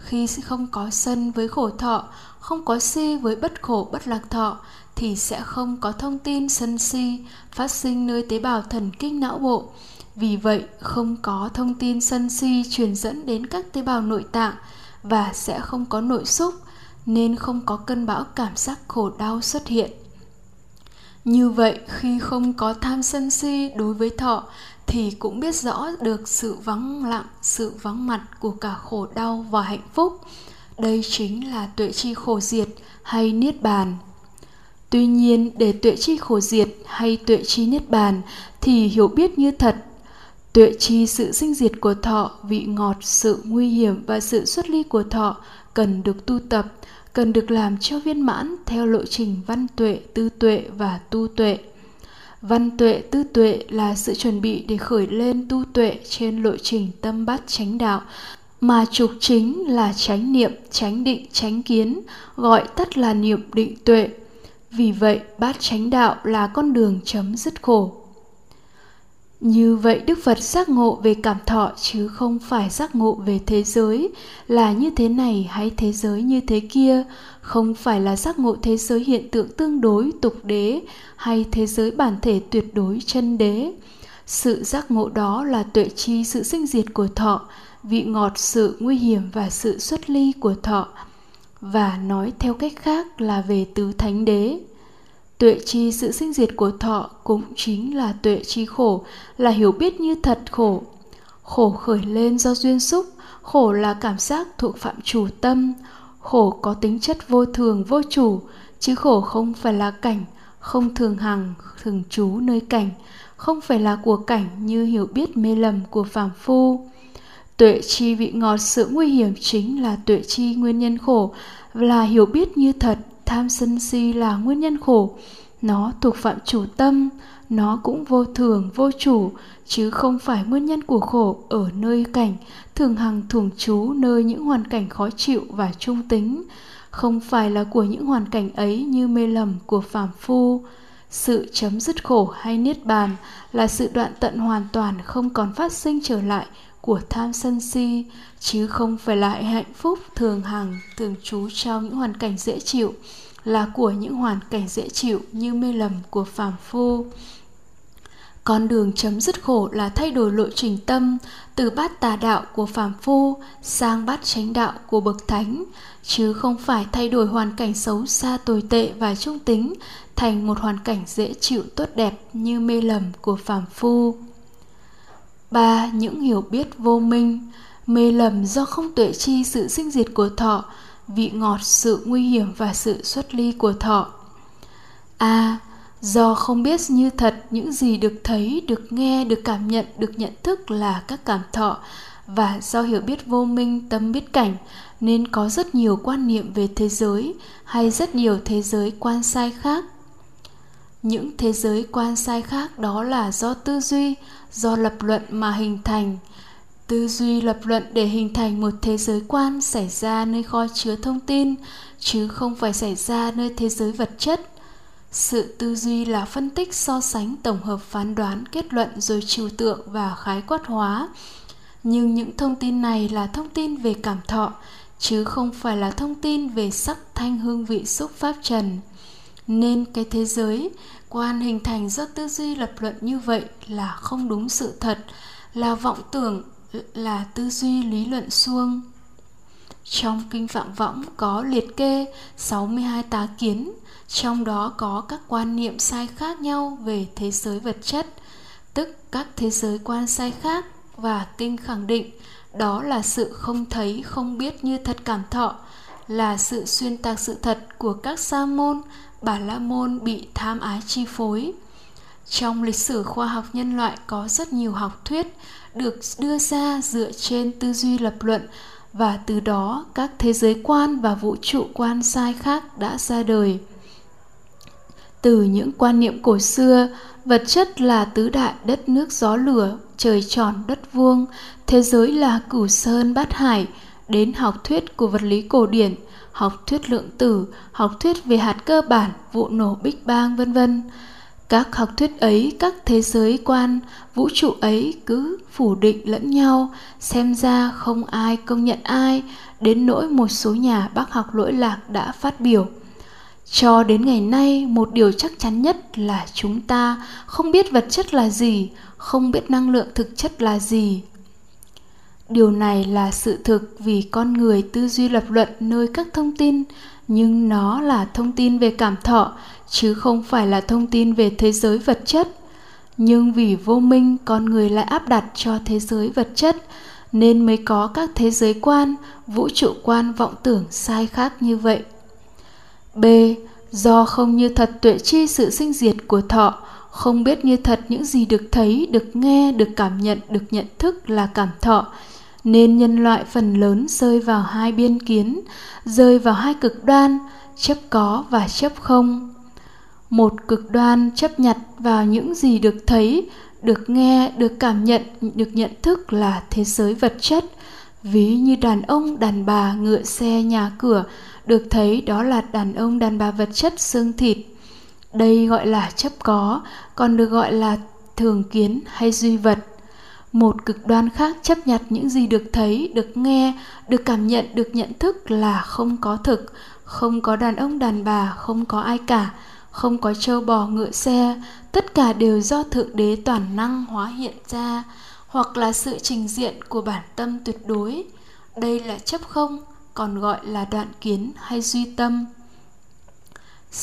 khi không có sân với khổ thọ, không có si với bất khổ, bất lạc thọ, thì sẽ không có thông tin sân si phát sinh nơi tế bào thần kinh não bộ. Vì vậy, không có thông tin sân si truyền dẫn đến các tế bào nội tạng và sẽ không có nội xúc, nên không có cơn bão cảm giác khổ đau xuất hiện. Như vậy, khi không có tham sân si đối với thọ thì cũng biết rõ được sự vắng lặng, sự vắng mặt của cả khổ đau và hạnh phúc. Đây chính là tuệ chi khổ diệt hay niết bàn. Tuy nhiên, để tuệ chi khổ diệt hay tuệ chi niết bàn thì hiểu biết như thật. Tuệ chi sự sinh diệt của thọ, vị ngọt, sự nguy hiểm và sự xuất ly của thọ cần được tu tập, cần được làm cho viên mãn theo lộ trình văn tuệ, tư tuệ và tu tuệ văn tuệ tư tuệ là sự chuẩn bị để khởi lên tu tuệ trên lộ trình tâm bát chánh đạo mà trục chính là chánh niệm chánh định chánh kiến gọi tắt là niệm định tuệ. Vì vậy bát chánh đạo là con đường chấm dứt khổ. Như vậy Đức Phật giác ngộ về cảm thọ chứ không phải giác ngộ về thế giới là như thế này hay thế giới như thế kia, không phải là giác ngộ thế giới hiện tượng tương đối tục đế hay thế giới bản thể tuyệt đối chân đế. Sự giác ngộ đó là tuệ chi sự sinh diệt của thọ, vị ngọt sự nguy hiểm và sự xuất ly của thọ. Và nói theo cách khác là về tứ thánh đế. Tuệ chi sự sinh diệt của thọ cũng chính là tuệ chi khổ, là hiểu biết như thật khổ. Khổ khởi lên do duyên xúc, khổ là cảm giác thuộc phạm chủ tâm, khổ có tính chất vô thường vô chủ, chứ khổ không phải là cảnh, không thường hằng, thường trú nơi cảnh, không phải là của cảnh như hiểu biết mê lầm của phàm phu. Tuệ chi vị ngọt sự nguy hiểm chính là tuệ chi nguyên nhân khổ, là hiểu biết như thật tham sân si là nguyên nhân khổ nó thuộc phạm chủ tâm nó cũng vô thường, vô chủ, chứ không phải nguyên nhân của khổ ở nơi cảnh, thường hằng thường trú nơi những hoàn cảnh khó chịu và trung tính, không phải là của những hoàn cảnh ấy như mê lầm của phàm phu. Sự chấm dứt khổ hay niết bàn là sự đoạn tận hoàn toàn không còn phát sinh trở lại của tham sân si, chứ không phải là hạnh phúc thường hằng, thường trú trong những hoàn cảnh dễ chịu, là của những hoàn cảnh dễ chịu như mê lầm của phàm phu con đường chấm dứt khổ là thay đổi lộ trình tâm từ bát tà đạo của phàm phu sang bát chánh đạo của bậc thánh chứ không phải thay đổi hoàn cảnh xấu xa tồi tệ và trung tính thành một hoàn cảnh dễ chịu tốt đẹp như mê lầm của phàm phu. Ba những hiểu biết vô minh. Mê lầm do không tuệ chi sự sinh diệt của thọ vị ngọt sự nguy hiểm và sự xuất ly của thọ. A à, do không biết như thật, những gì được thấy, được nghe, được cảm nhận, được nhận thức là các cảm thọ. Và do hiểu biết vô minh, tâm biết cảnh, nên có rất nhiều quan niệm về thế giới, hay rất nhiều thế giới quan sai khác. Những thế giới quan sai khác đó là do tư duy, do lập luận mà hình thành. Tư duy lập luận để hình thành một thế giới quan xảy ra nơi kho chứa thông tin, chứ không phải xảy ra nơi thế giới vật chất sự tư duy là phân tích so sánh tổng hợp phán đoán kết luận rồi trừu tượng và khái quát hóa. Nhưng những thông tin này là thông tin về cảm thọ chứ không phải là thông tin về sắc thanh hương vị xúc pháp trần. Nên cái thế giới quan hình thành do tư duy lập luận như vậy là không đúng sự thật là vọng tưởng là tư duy lý luận suông. Trong kinh Phạm Võng có liệt kê 62 tá kiến, trong đó có các quan niệm sai khác nhau về thế giới vật chất, tức các thế giới quan sai khác và kinh khẳng định đó là sự không thấy không biết như thật cảm thọ là sự xuyên tạc sự thật của các sa môn bà la môn bị tham ái chi phối. Trong lịch sử khoa học nhân loại có rất nhiều học thuyết được đưa ra dựa trên tư duy lập luận và từ đó các thế giới quan và vũ trụ quan sai khác đã ra đời từ những quan niệm cổ xưa, vật chất là tứ đại đất nước gió lửa, trời tròn, đất vuông. Thế giới là cửu sơn bát hải. Đến học thuyết của vật lý cổ điển, học thuyết lượng tử, học thuyết về hạt cơ bản, vụ nổ big bang, vân vân. Các học thuyết ấy, các thế giới quan, vũ trụ ấy cứ phủ định lẫn nhau, xem ra không ai công nhận ai. Đến nỗi một số nhà bác học lỗi lạc đã phát biểu cho đến ngày nay, một điều chắc chắn nhất là chúng ta không biết vật chất là gì, không biết năng lượng thực chất là gì. Điều này là sự thực vì con người tư duy lập luận nơi các thông tin, nhưng nó là thông tin về cảm thọ, chứ không phải là thông tin về thế giới vật chất. Nhưng vì vô minh, con người lại áp đặt cho thế giới vật chất, nên mới có các thế giới quan, vũ trụ quan vọng tưởng sai khác như vậy b, do không như thật tuệ chi sự sinh diệt của thọ, không biết như thật những gì được thấy, được nghe, được cảm nhận, được nhận thức là cảm thọ, nên nhân loại phần lớn rơi vào hai biên kiến, rơi vào hai cực đoan, chấp có và chấp không. Một cực đoan chấp nhặt vào những gì được thấy, được nghe, được cảm nhận, được nhận thức là thế giới vật chất. Ví như đàn ông đàn bà ngựa xe nhà cửa được thấy đó là đàn ông đàn bà vật chất xương thịt. Đây gọi là chấp có, còn được gọi là thường kiến hay duy vật. Một cực đoan khác chấp nhặt những gì được thấy, được nghe, được cảm nhận, được nhận thức là không có thực, không có đàn ông đàn bà, không có ai cả, không có trâu bò ngựa xe. Tất cả đều do thượng đế toàn năng hóa hiện ra, hoặc là sự trình diện của bản tâm tuyệt đối. Đây là chấp không? Còn gọi là đoạn kiến hay duy tâm.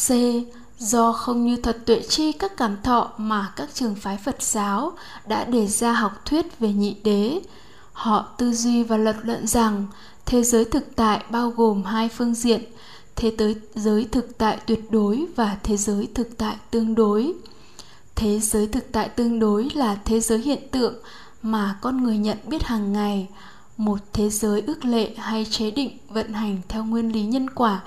C. Do không như thật tuệ chi các cảm thọ mà các trường phái phật giáo đã đề ra học thuyết về nhị đế. Họ tư duy và lập luận rằng thế giới thực tại bao gồm hai phương diện, thế giới thực tại tuyệt đối và thế giới thực tại tương đối. Thế giới thực tại tương đối là thế giới hiện tượng mà con người nhận biết hàng ngày một thế giới ước lệ hay chế định vận hành theo nguyên lý nhân quả.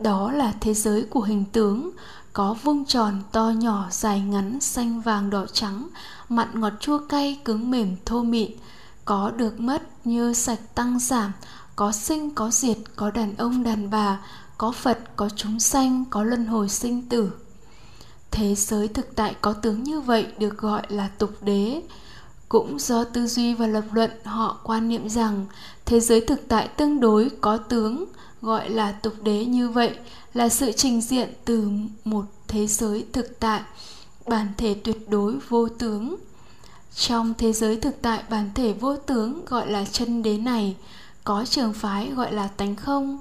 Đó là thế giới của hình tướng, có vuông tròn to nhỏ dài ngắn xanh vàng đỏ trắng, mặn ngọt chua cay, cứng mềm, thô mịn, có được mất như sạch tăng giảm, có sinh, có diệt, có đàn ông, đàn bà, có phật, có chúng sanh, có luân hồi sinh tử. Thế giới thực tại có tướng như vậy được gọi là tục đế cũng do tư duy và lập luận, họ quan niệm rằng thế giới thực tại tương đối có tướng, gọi là tục đế như vậy, là sự trình diện từ một thế giới thực tại, bản thể tuyệt đối vô tướng. Trong thế giới thực tại, bản thể vô tướng gọi là chân đế này, có trường phái gọi là tánh không.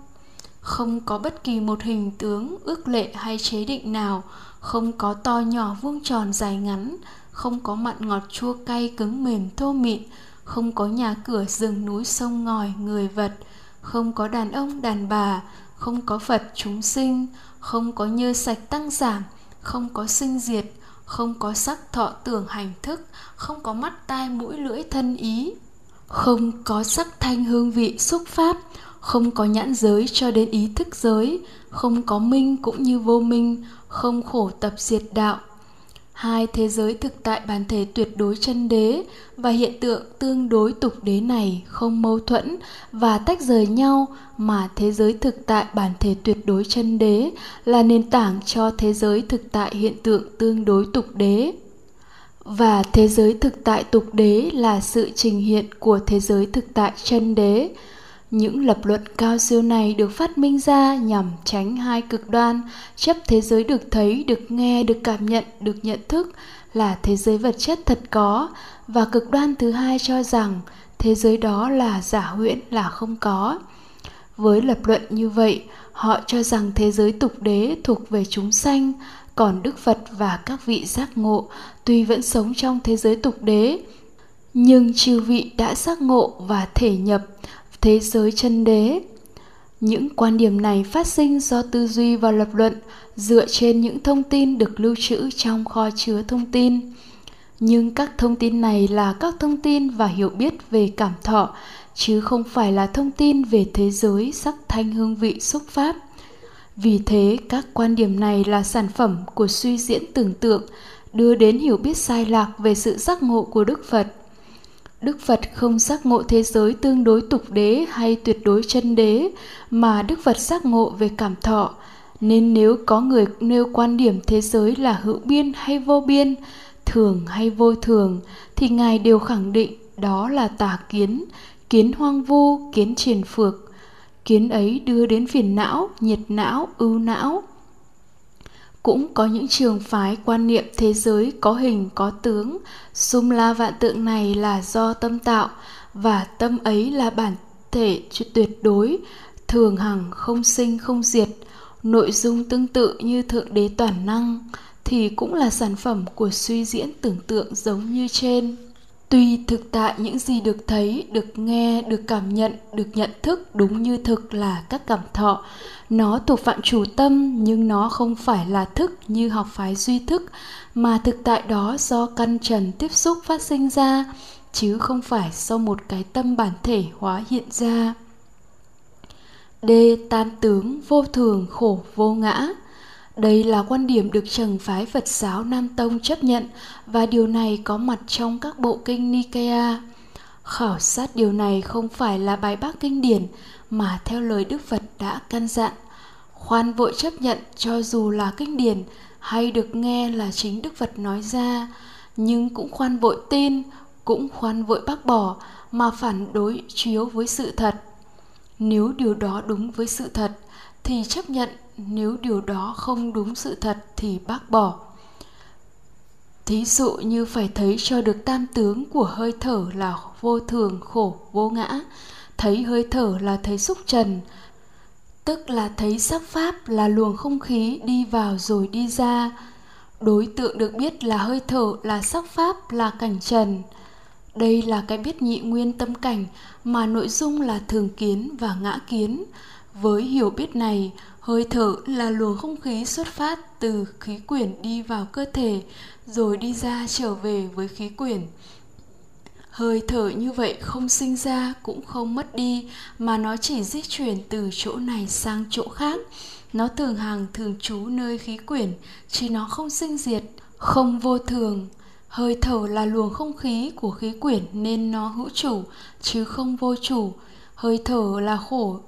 Không có bất kỳ một hình tướng, ước lệ hay chế định nào, không có to nhỏ vuông tròn dài ngắn không có mặn ngọt chua cay cứng mềm thô mịn không có nhà cửa rừng núi sông ngòi người vật không có đàn ông đàn bà không có phật chúng sinh không có như sạch tăng giảm không có sinh diệt không có sắc thọ tưởng hành thức không có mắt tai mũi lưỡi thân ý không có sắc thanh hương vị xúc pháp không có nhãn giới cho đến ý thức giới không có minh cũng như vô minh không khổ tập diệt đạo hai thế giới thực tại bản thể tuyệt đối chân đế và hiện tượng tương đối tục đế này không mâu thuẫn và tách rời nhau mà thế giới thực tại bản thể tuyệt đối chân đế là nền tảng cho thế giới thực tại hiện tượng tương đối tục đế. Và thế giới thực tại tục đế là sự trình hiện của thế giới thực tại chân đế những lập luận cao siêu này được phát minh ra nhằm tránh hai cực đoan, chấp thế giới được thấy, được nghe, được cảm nhận, được nhận thức là thế giới vật chất thật có. Và cực đoan thứ hai cho rằng thế giới đó là giả huyễn là không có. Với lập luận như vậy, họ cho rằng thế giới tục đế thuộc về chúng sanh, còn Đức Phật và các vị giác ngộ tuy vẫn sống trong thế giới tục đế, nhưng chư vị đã giác ngộ và thể nhập thế giới chân đế. Những quan điểm này phát sinh do tư duy và lập luận dựa trên những thông tin được lưu trữ trong kho chứa thông tin. Nhưng các thông tin này là các thông tin và hiểu biết về cảm thọ, chứ không phải là thông tin về thế giới sắc thanh hương vị xúc pháp. Vì thế, các quan điểm này là sản phẩm của suy diễn tưởng tượng, đưa đến hiểu biết sai lạc về sự giác ngộ của đức phật. Đức Phật không giác ngộ thế giới tương đối tục đế hay tuyệt đối chân đế, mà Đức Phật giác ngộ về cảm thọ. Nên nếu có người nêu quan điểm thế giới là hữu biên hay vô biên, thường hay vô thường, thì Ngài đều khẳng định đó là tà kiến, kiến hoang vu, kiến triền phược. Kiến ấy đưa đến phiền não, nhiệt não, ưu não, cũng có những trường phái quan niệm thế giới có hình, có tướng. Sum la vạn tượng này là do tâm tạo, và tâm ấy là bản thể tuyệt đối, thường hằng, không sinh, không diệt. Nội dung tương tự như thượng đế toàn năng thì cũng là sản phẩm của suy diễn tưởng tượng giống như trên. Tuy thực tại những gì được thấy, được nghe, được cảm nhận, được nhận thức đúng như thực là các cảm thọ, nó thuộc phạm chủ tâm nhưng nó không phải là thức như học phái duy thức, mà thực tại đó do căn trần tiếp xúc phát sinh ra, chứ không phải do một cái tâm bản thể hóa hiện ra. D. Tam tướng vô thường khổ vô ngã đây là quan điểm được trần phái Phật giáo Nam Tông chấp nhận và điều này có mặt trong các bộ kinh Nikaya. Khảo sát điều này không phải là bài bác kinh điển mà theo lời Đức Phật đã căn dặn. Khoan vội chấp nhận cho dù là kinh điển hay được nghe là chính Đức Phật nói ra, nhưng cũng khoan vội tin, cũng khoan vội bác bỏ mà phản đối chiếu với sự thật. Nếu điều đó đúng với sự thật thì chấp nhận nếu điều đó không đúng sự thật thì bác bỏ. Thí dụ như phải thấy cho được tam tướng của hơi thở là vô thường khổ vô ngã, thấy hơi thở là thấy xúc trần, tức là thấy sắc pháp là luồng không khí đi vào rồi đi ra. Đối tượng được biết là hơi thở là sắc pháp là cảnh trần. Đây là cái biết nhị nguyên tâm cảnh mà nội dung là thường kiến và ngã kiến với hiểu biết này, hơi thở là luồng không khí xuất phát từ khí quyển đi vào cơ thể, rồi đi ra trở về với khí quyển. Hơi thở như vậy không sinh ra, cũng không mất đi, mà nó chỉ di chuyển từ chỗ này sang chỗ khác. Nó thường hàng thường trú nơi khí quyển, chứ nó không sinh diệt, không vô thường. Hơi thở là luồng không khí của khí quyển nên nó hữu chủ, chứ không vô chủ. Hơi thở là khổ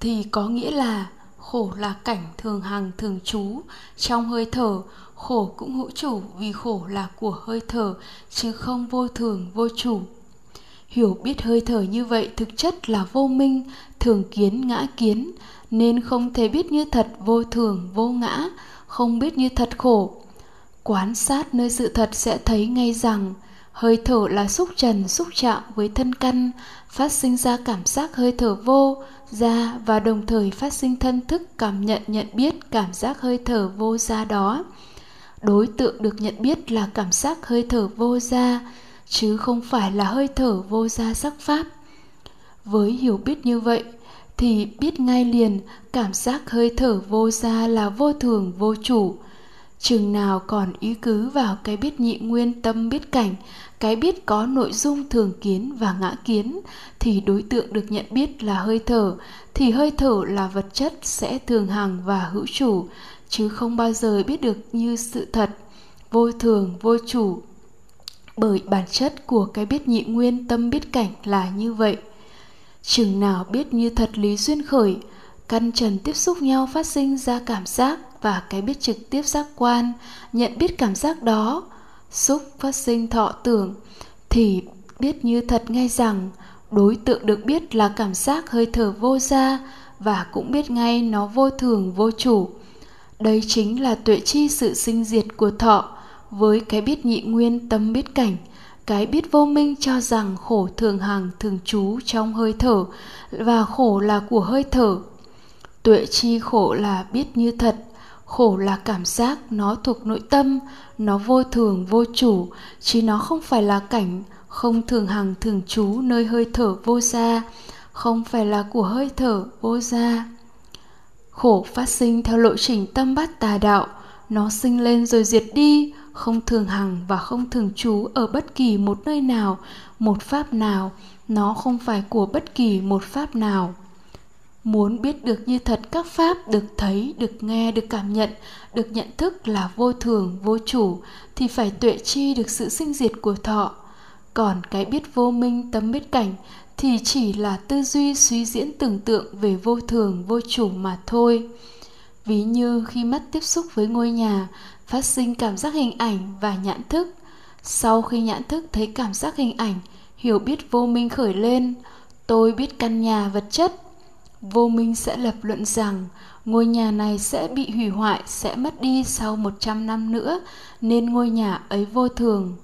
thì có nghĩa là khổ là cảnh thường hằng thường trú, trong hơi thở, khổ cũng hữu chủ vì khổ là của hơi thở, chứ không vô thường, vô chủ. Hiểu biết hơi thở như vậy thực chất là vô minh, thường kiến, ngã kiến, nên không thể biết như thật vô thường, vô ngã, không biết như thật khổ. Quán sát nơi sự thật sẽ thấy ngay rằng hơi thở là xúc trần, xúc chạm với thân căn, phát sinh ra cảm giác hơi thở vô ra và đồng thời phát sinh thân thức, cảm nhận nhận biết cảm giác hơi thở vô ra đó. Đối tượng được nhận biết là cảm giác hơi thở vô ra, chứ không phải là hơi thở vô ra sắc pháp. Với hiểu biết như vậy, thì biết ngay liền, cảm giác hơi thở vô ra là vô thường, vô chủ chừng nào còn ý cứ vào cái biết nhị nguyên tâm biết cảnh, cái biết có nội dung thường kiến và ngã kiến, thì đối tượng được nhận biết là hơi thở, thì hơi thở là vật chất sẽ thường hằng và hữu chủ, chứ không bao giờ biết được như sự thật, vô thường, vô chủ. Bởi bản chất của cái biết nhị nguyên tâm biết cảnh là như vậy. Chừng nào biết như thật lý duyên khởi căn trần tiếp xúc nhau phát sinh ra cảm giác và cái biết trực tiếp giác quan, nhận biết cảm giác đó, xúc phát sinh thọ tưởng, thì biết như thật ngay rằng đối tượng được biết là cảm giác hơi thở vô ra và cũng biết ngay nó vô thường, vô chủ. Đây chính là tuệ chi sự sinh diệt của thọ với cái biết nhị nguyên tâm biết cảnh, cái biết vô minh cho rằng khổ thường hằng thường trú trong hơi thở và khổ là của hơi thở tuệ chi khổ là biết như thật, khổ là cảm giác nó thuộc nội tâm, nó vô thường, vô chủ, chứ nó không phải là cảnh không thường hằng thường trú nơi hơi thở vô gia, không phải là của hơi thở vô gia. Khổ phát sinh theo lộ trình tâm bát tà đạo, nó sinh lên rồi diệt đi, không thường hằng và không thường trú ở bất kỳ một nơi nào, một pháp nào, nó không phải của bất kỳ một pháp nào muốn biết được như thật các pháp, được thấy, được nghe, được cảm nhận, được nhận thức là vô thường, vô chủ, thì phải tuệ chi được sự sinh diệt của thọ. Còn cái biết vô minh, tâm biết cảnh, thì chỉ là tư duy suy diễn tưởng tượng về vô thường, vô chủ mà thôi. Ví như khi mắt tiếp xúc với ngôi nhà, phát sinh cảm giác hình ảnh và nhãn thức. Sau khi nhãn thức thấy cảm giác hình ảnh, hiểu biết vô minh khởi lên, tôi biết căn nhà vật chất vô minh sẽ lập luận rằng, ngôi nhà này sẽ bị hủy hoại, sẽ mất đi sau 100 năm nữa, nên ngôi nhà ấy vô thường.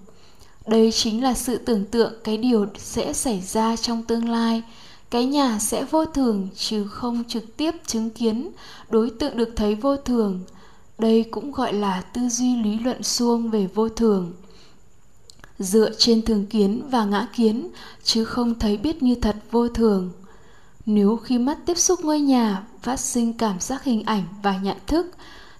Đây chính là sự tưởng tượng cái điều sẽ xảy ra trong tương lai. Cái nhà sẽ vô thường, chứ không trực tiếp chứng kiến, đối tượng được thấy vô thường. Đây cũng gọi là tư duy lý luận suông về vô thường. Dựa trên thường kiến và ngã kiến, chứ không thấy biết như thật vô thường nếu khi mắt tiếp xúc ngôi nhà, phát sinh cảm giác hình ảnh và nhận thức,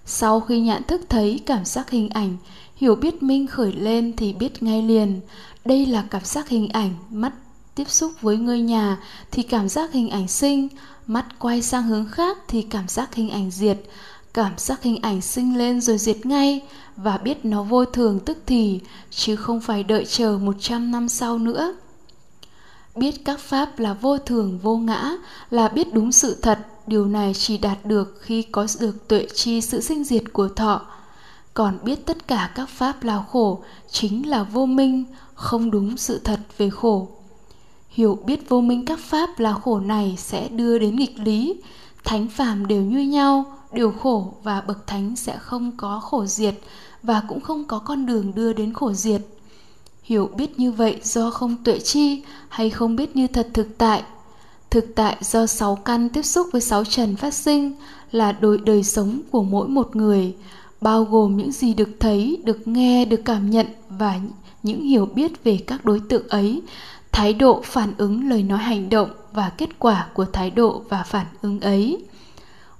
sau khi nhận thức thấy cảm giác hình ảnh, hiểu biết minh khởi lên thì biết ngay liền, đây là cảm giác hình ảnh, mắt tiếp xúc với ngôi nhà thì cảm giác hình ảnh sinh, mắt quay sang hướng khác thì cảm giác hình ảnh diệt, cảm giác hình ảnh sinh lên rồi diệt ngay và biết nó vô thường tức thì, chứ không phải đợi chờ 100 năm sau nữa biết các pháp là vô thường, vô ngã, là biết đúng sự thật. Điều này chỉ đạt được khi có được tuệ chi sự sinh diệt của thọ. Còn biết tất cả các pháp là khổ, chính là vô minh, không đúng sự thật về khổ. Hiểu biết vô minh các pháp là khổ này sẽ đưa đến nghịch lý. Thánh phàm đều như nhau, đều khổ và bậc thánh sẽ không có khổ diệt và cũng không có con đường đưa đến khổ diệt hiểu biết như vậy do không tuệ chi hay không biết như thật thực tại? Thực tại do sáu căn tiếp xúc với sáu trần phát sinh là đổi đời sống của mỗi một người, bao gồm những gì được thấy, được nghe, được cảm nhận và những hiểu biết về các đối tượng ấy. Thái độ phản ứng lời nói hành động và kết quả của thái độ và phản ứng ấy.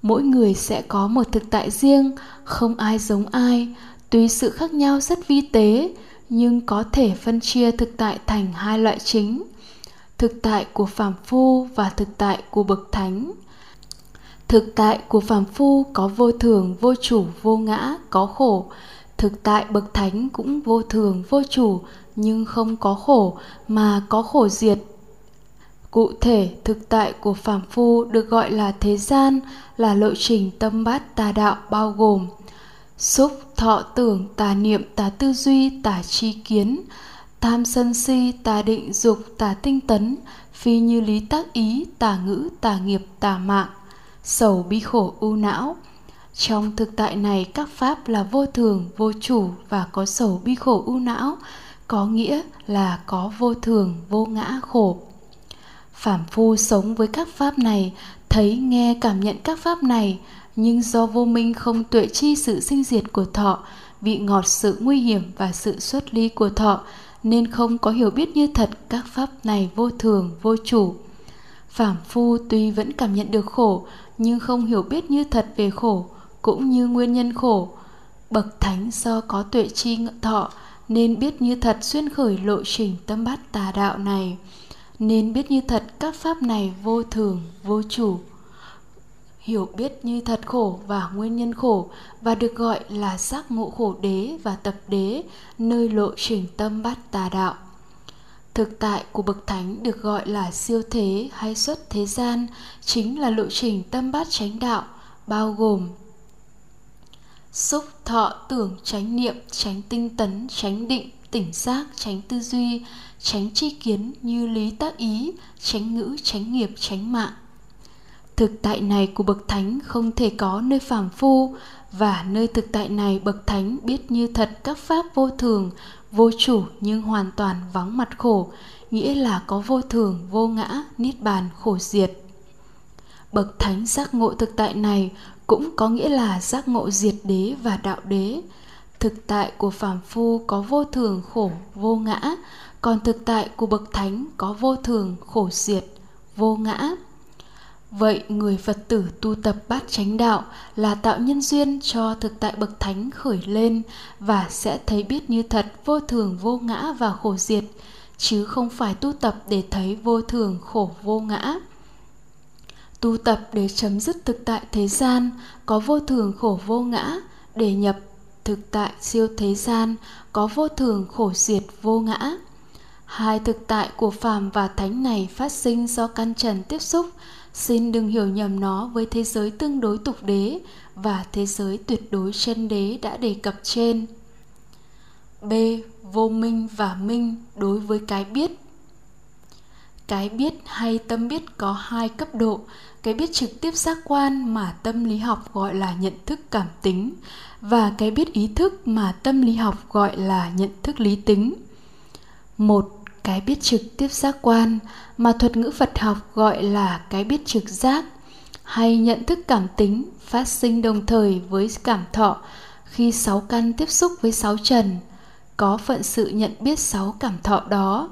Mỗi người sẽ có một thực tại riêng, không ai giống ai. Tuy sự khác nhau rất vi tế nhưng có thể phân chia thực tại thành hai loại chính, thực tại của phàm phu và thực tại của bậc thánh. Thực tại của phàm phu có vô thường, vô chủ, vô ngã, có khổ. Thực tại bậc thánh cũng vô thường, vô chủ, nhưng không có khổ, mà có khổ diệt. Cụ thể, thực tại của phàm phu được gọi là thế gian, là lộ trình tâm bát tà đạo bao gồm xúc, thọ, tưởng, tà niệm, tà tư duy, tà tri kiến, tam sân si, tà định, dục, tà tinh tấn, phi như lý tác ý, tà ngữ, tà nghiệp, tà mạng, sầu, bi khổ ưu não. Trong thực tại này, các pháp là vô thường, vô chủ và có sầu, bi khổ ưu não, có nghĩa là có vô thường, vô ngã, khổ. Phàm phu sống với các pháp này, thấy, nghe, cảm nhận các pháp này nhưng do vô minh không tuệ chi sự sinh diệt của thọ, vị ngọt sự nguy hiểm và sự xuất ly của thọ, nên không có hiểu biết như thật các pháp này vô thường, vô chủ. Phàm phu tuy vẫn cảm nhận được khổ, nhưng không hiểu biết như thật về khổ, cũng như nguyên nhân khổ. Bậc thánh do có tuệ chi thọ, nên biết như thật xuyên khởi lộ trình tâm bát tà đạo này. Nên biết như thật các pháp này vô thường, vô chủ hiểu biết như thật khổ và nguyên nhân khổ và được gọi là giác ngộ khổ đế và tập đế, nơi lộ trình tâm bát tà đạo. Thực tại của bậc thánh được gọi là siêu thế hay xuất thế gian chính là lộ trình tâm bát chánh đạo, bao gồm xúc, thọ, tưởng, chánh niệm, chánh tinh tấn, chánh định, tỉnh giác, chánh tư duy, chánh tri kiến như lý tác ý, chánh ngữ, chánh nghiệp, chánh mạng thực tại này của bậc thánh không thể có nơi phàm phu, và nơi thực tại này bậc thánh biết như thật các pháp vô thường, vô chủ nhưng hoàn toàn vắng mặt khổ, nghĩa là có vô thường, vô ngã, niết bàn, khổ diệt. Bậc thánh giác ngộ thực tại này cũng có nghĩa là giác ngộ diệt đế và đạo đế. Thực tại của phàm phu có vô thường, khổ, vô ngã, còn thực tại của bậc thánh có vô thường, khổ diệt, vô ngã vậy người phật tử tu tập bát chánh đạo là tạo nhân duyên cho thực tại bậc thánh khởi lên và sẽ thấy biết như thật vô thường, vô ngã và khổ diệt, chứ không phải tu tập để thấy vô thường, khổ, vô ngã. Tu tập để chấm dứt thực tại thế gian, có vô thường, khổ, vô ngã, để nhập thực tại siêu thế gian, có vô thường, khổ, diệt, vô ngã. Hai thực tại của phàm và thánh này phát sinh do căn trần tiếp xúc xin đừng hiểu nhầm nó với thế giới tương đối tục đế và thế giới tuyệt đối chân đế đã đề cập trên. B. Vô minh và minh đối với cái biết. Cái biết hay tâm biết có hai cấp độ. Cái biết trực tiếp giác quan mà tâm lý học gọi là nhận thức cảm tính và cái biết ý thức mà tâm lý học gọi là nhận thức lý tính. Một cái biết trực tiếp giác quan, mà thuật ngữ phật học gọi là cái biết trực giác, hay nhận thức cảm tính phát sinh đồng thời với cảm thọ khi sáu căn tiếp xúc với sáu trần, có phận sự nhận biết sáu cảm thọ đó.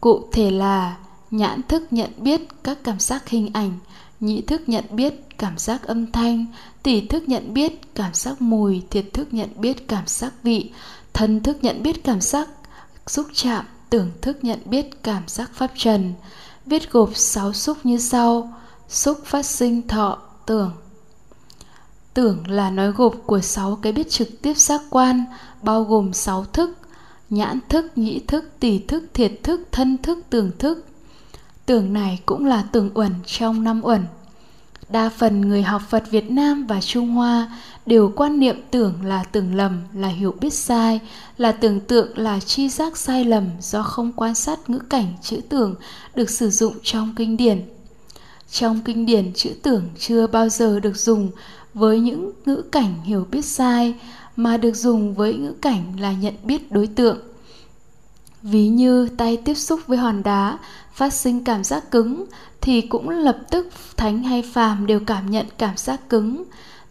Cụ thể là nhãn thức nhận biết các cảm giác hình ảnh, nhĩ thức nhận biết cảm giác âm thanh, tỷ thức nhận biết cảm giác mùi, thiệt thức nhận biết cảm giác vị, thân thức nhận biết cảm giác xúc chạm tưởng thức nhận biết cảm giác pháp trần, viết gộp sáu xúc như sau, xúc phát sinh thọ, tưởng. Tưởng là nói gộp của sáu cái biết trực tiếp giác quan, bao gồm sáu thức, nhãn thức, nhĩ thức tỷ thức, thiệt thức, thân thức, tưởng thức. Tưởng này cũng là tưởng uẩn trong năm uẩn đa phần người học phật việt nam và trung hoa đều quan niệm tưởng là tưởng lầm, là hiểu biết sai, là tưởng tượng là chi giác sai lầm do không quan sát ngữ cảnh, chữ tưởng được sử dụng trong kinh điển. Trong kinh điển, chữ tưởng chưa bao giờ được dùng với những ngữ cảnh hiểu biết sai, mà được dùng với ngữ cảnh là nhận biết đối tượng ví như tay tiếp xúc với hòn đá phát sinh cảm giác cứng thì cũng lập tức thánh hay phàm đều cảm nhận cảm giác cứng.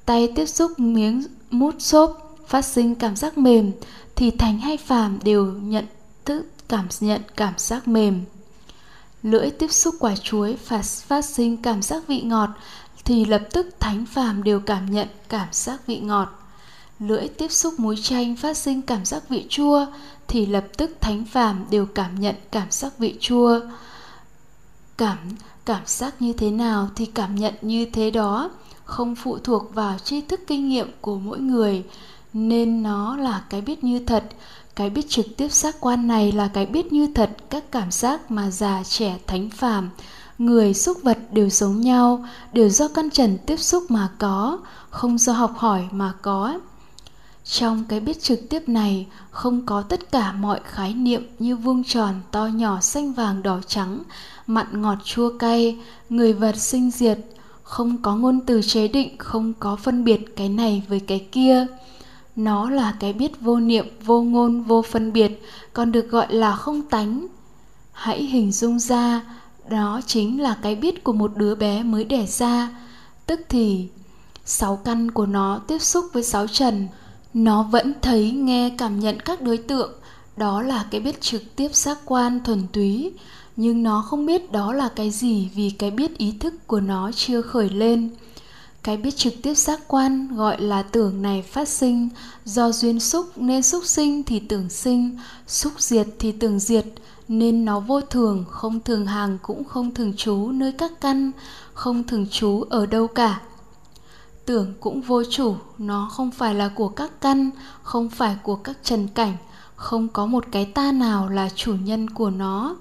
Tay tiếp xúc miếng mút xốp phát sinh cảm giác mềm thì thánh hay phàm đều nhận thức cảm nhận cảm giác mềm. Lưỡi tiếp xúc quả chuối phát, phát sinh cảm giác vị ngọt thì lập tức thánh phàm đều cảm nhận cảm giác vị ngọt. Lưỡi tiếp xúc muối chanh phát sinh cảm giác vị chua thì lập tức thánh phàm đều cảm nhận cảm giác vị chua cảm cảm giác như thế nào thì cảm nhận như thế đó, không phụ thuộc vào tri thức kinh nghiệm của mỗi người. Nên nó là cái biết như thật, cái biết trực tiếp giác quan này là cái biết như thật. Các cảm giác mà già, trẻ, thánh phàm, người xúc vật đều giống nhau, đều do căn trần tiếp xúc mà có, không do học hỏi mà có trong cái biết trực tiếp này, không có tất cả mọi khái niệm như vuông tròn to nhỏ xanh vàng đỏ trắng, mặn ngọt chua cay, người vật sinh diệt, không có ngôn từ chế định, không có phân biệt cái này với cái kia. Nó là cái biết vô niệm, vô ngôn, vô phân biệt, còn được gọi là không tánh. Hãy hình dung ra, đó chính là cái biết của một đứa bé mới đẻ ra. Tức thì, sáu căn của nó tiếp xúc với sáu trần nó vẫn thấy nghe cảm nhận các đối tượng. Đó là cái biết trực tiếp giác quan thuần túy. Nhưng nó không biết đó là cái gì vì cái biết ý thức của nó chưa khởi lên. Cái biết trực tiếp giác quan gọi là tưởng này phát sinh. Do duyên xúc nên xúc sinh thì tưởng sinh, xúc diệt thì tưởng diệt. Nên nó vô thường, không thường hàng cũng không thường trú nơi các căn, không thường trú ở đâu cả tưởng cũng vô chủ. Nó không phải là của các căn, không phải của các trần cảnh, không có một cái ta nào là chủ nhân của nó.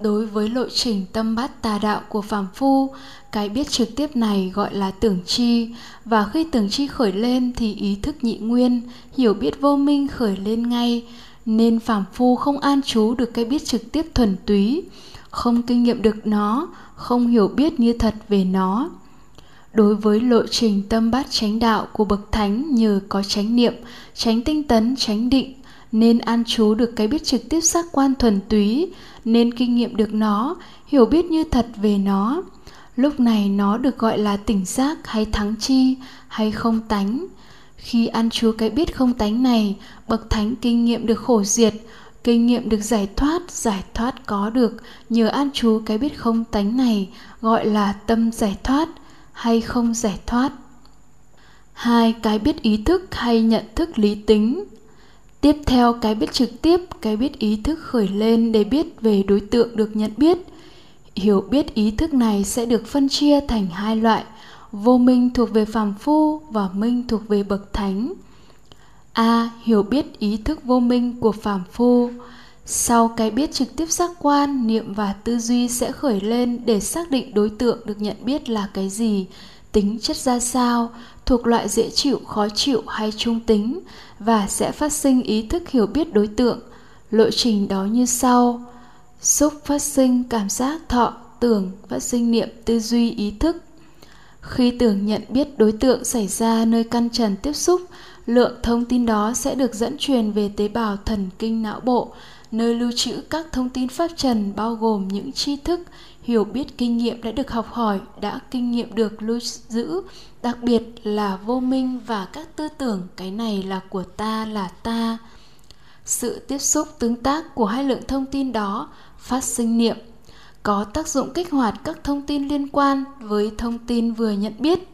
Đối với lộ trình tâm bát tà đạo của phàm phu, cái biết trực tiếp này gọi là tưởng chi. Và khi tưởng chi khởi lên thì ý thức nhị nguyên, hiểu biết vô minh khởi lên ngay. Nên phàm phu không an trú được cái biết trực tiếp thuần túy, không kinh nghiệm được nó, không hiểu biết như thật về nó đối với lộ trình tâm bát chánh đạo của bậc thánh nhờ có chánh niệm, chánh tinh tấn, chánh định, nên an trú được cái biết trực tiếp giác quan thuần túy, nên kinh nghiệm được nó, hiểu biết như thật về nó. Lúc này nó được gọi là tỉnh giác hay thắng chi, hay không tánh. Khi ăn chúa cái biết không tánh này, bậc thánh kinh nghiệm được khổ diệt, kinh nghiệm được giải thoát giải thoát có được nhờ an trú cái biết không tánh này, gọi là tâm giải thoát hay không giải thoát? Hai, cái biết ý thức hay nhận thức lý tính? Tiếp theo, cái biết trực tiếp, cái biết ý thức khởi lên để biết về đối tượng được nhận biết. Hiểu biết ý thức này sẽ được phân chia thành hai loại, vô minh thuộc về phàm phu và minh thuộc về bậc thánh. A, hiểu biết ý thức vô minh của phàm phu sau cái biết trực tiếp giác quan, niệm và tư duy sẽ khởi lên để xác định đối tượng được nhận biết là cái gì, tính chất ra sao, thuộc loại dễ chịu, khó chịu hay trung tính, và sẽ phát sinh ý thức hiểu biết đối tượng. Lộ trình đó như sau. Xúc phát sinh cảm giác, thọ, tưởng, phát sinh niệm, tư duy, ý thức. Khi tưởng nhận biết đối tượng xảy ra nơi căn trần tiếp xúc, lượng thông tin đó sẽ được dẫn truyền về tế bào thần kinh não bộ nơi lưu trữ các thông tin pháp trần bao gồm những tri thức, hiểu biết kinh nghiệm đã được học hỏi, đã kinh nghiệm được lưu giữ, đặc biệt là vô minh và các tư tưởng, cái này là của ta, là ta. Sự tiếp xúc tương tác của hai lượng thông tin đó phát sinh niệm, có tác dụng kích hoạt các thông tin liên quan với thông tin vừa nhận biết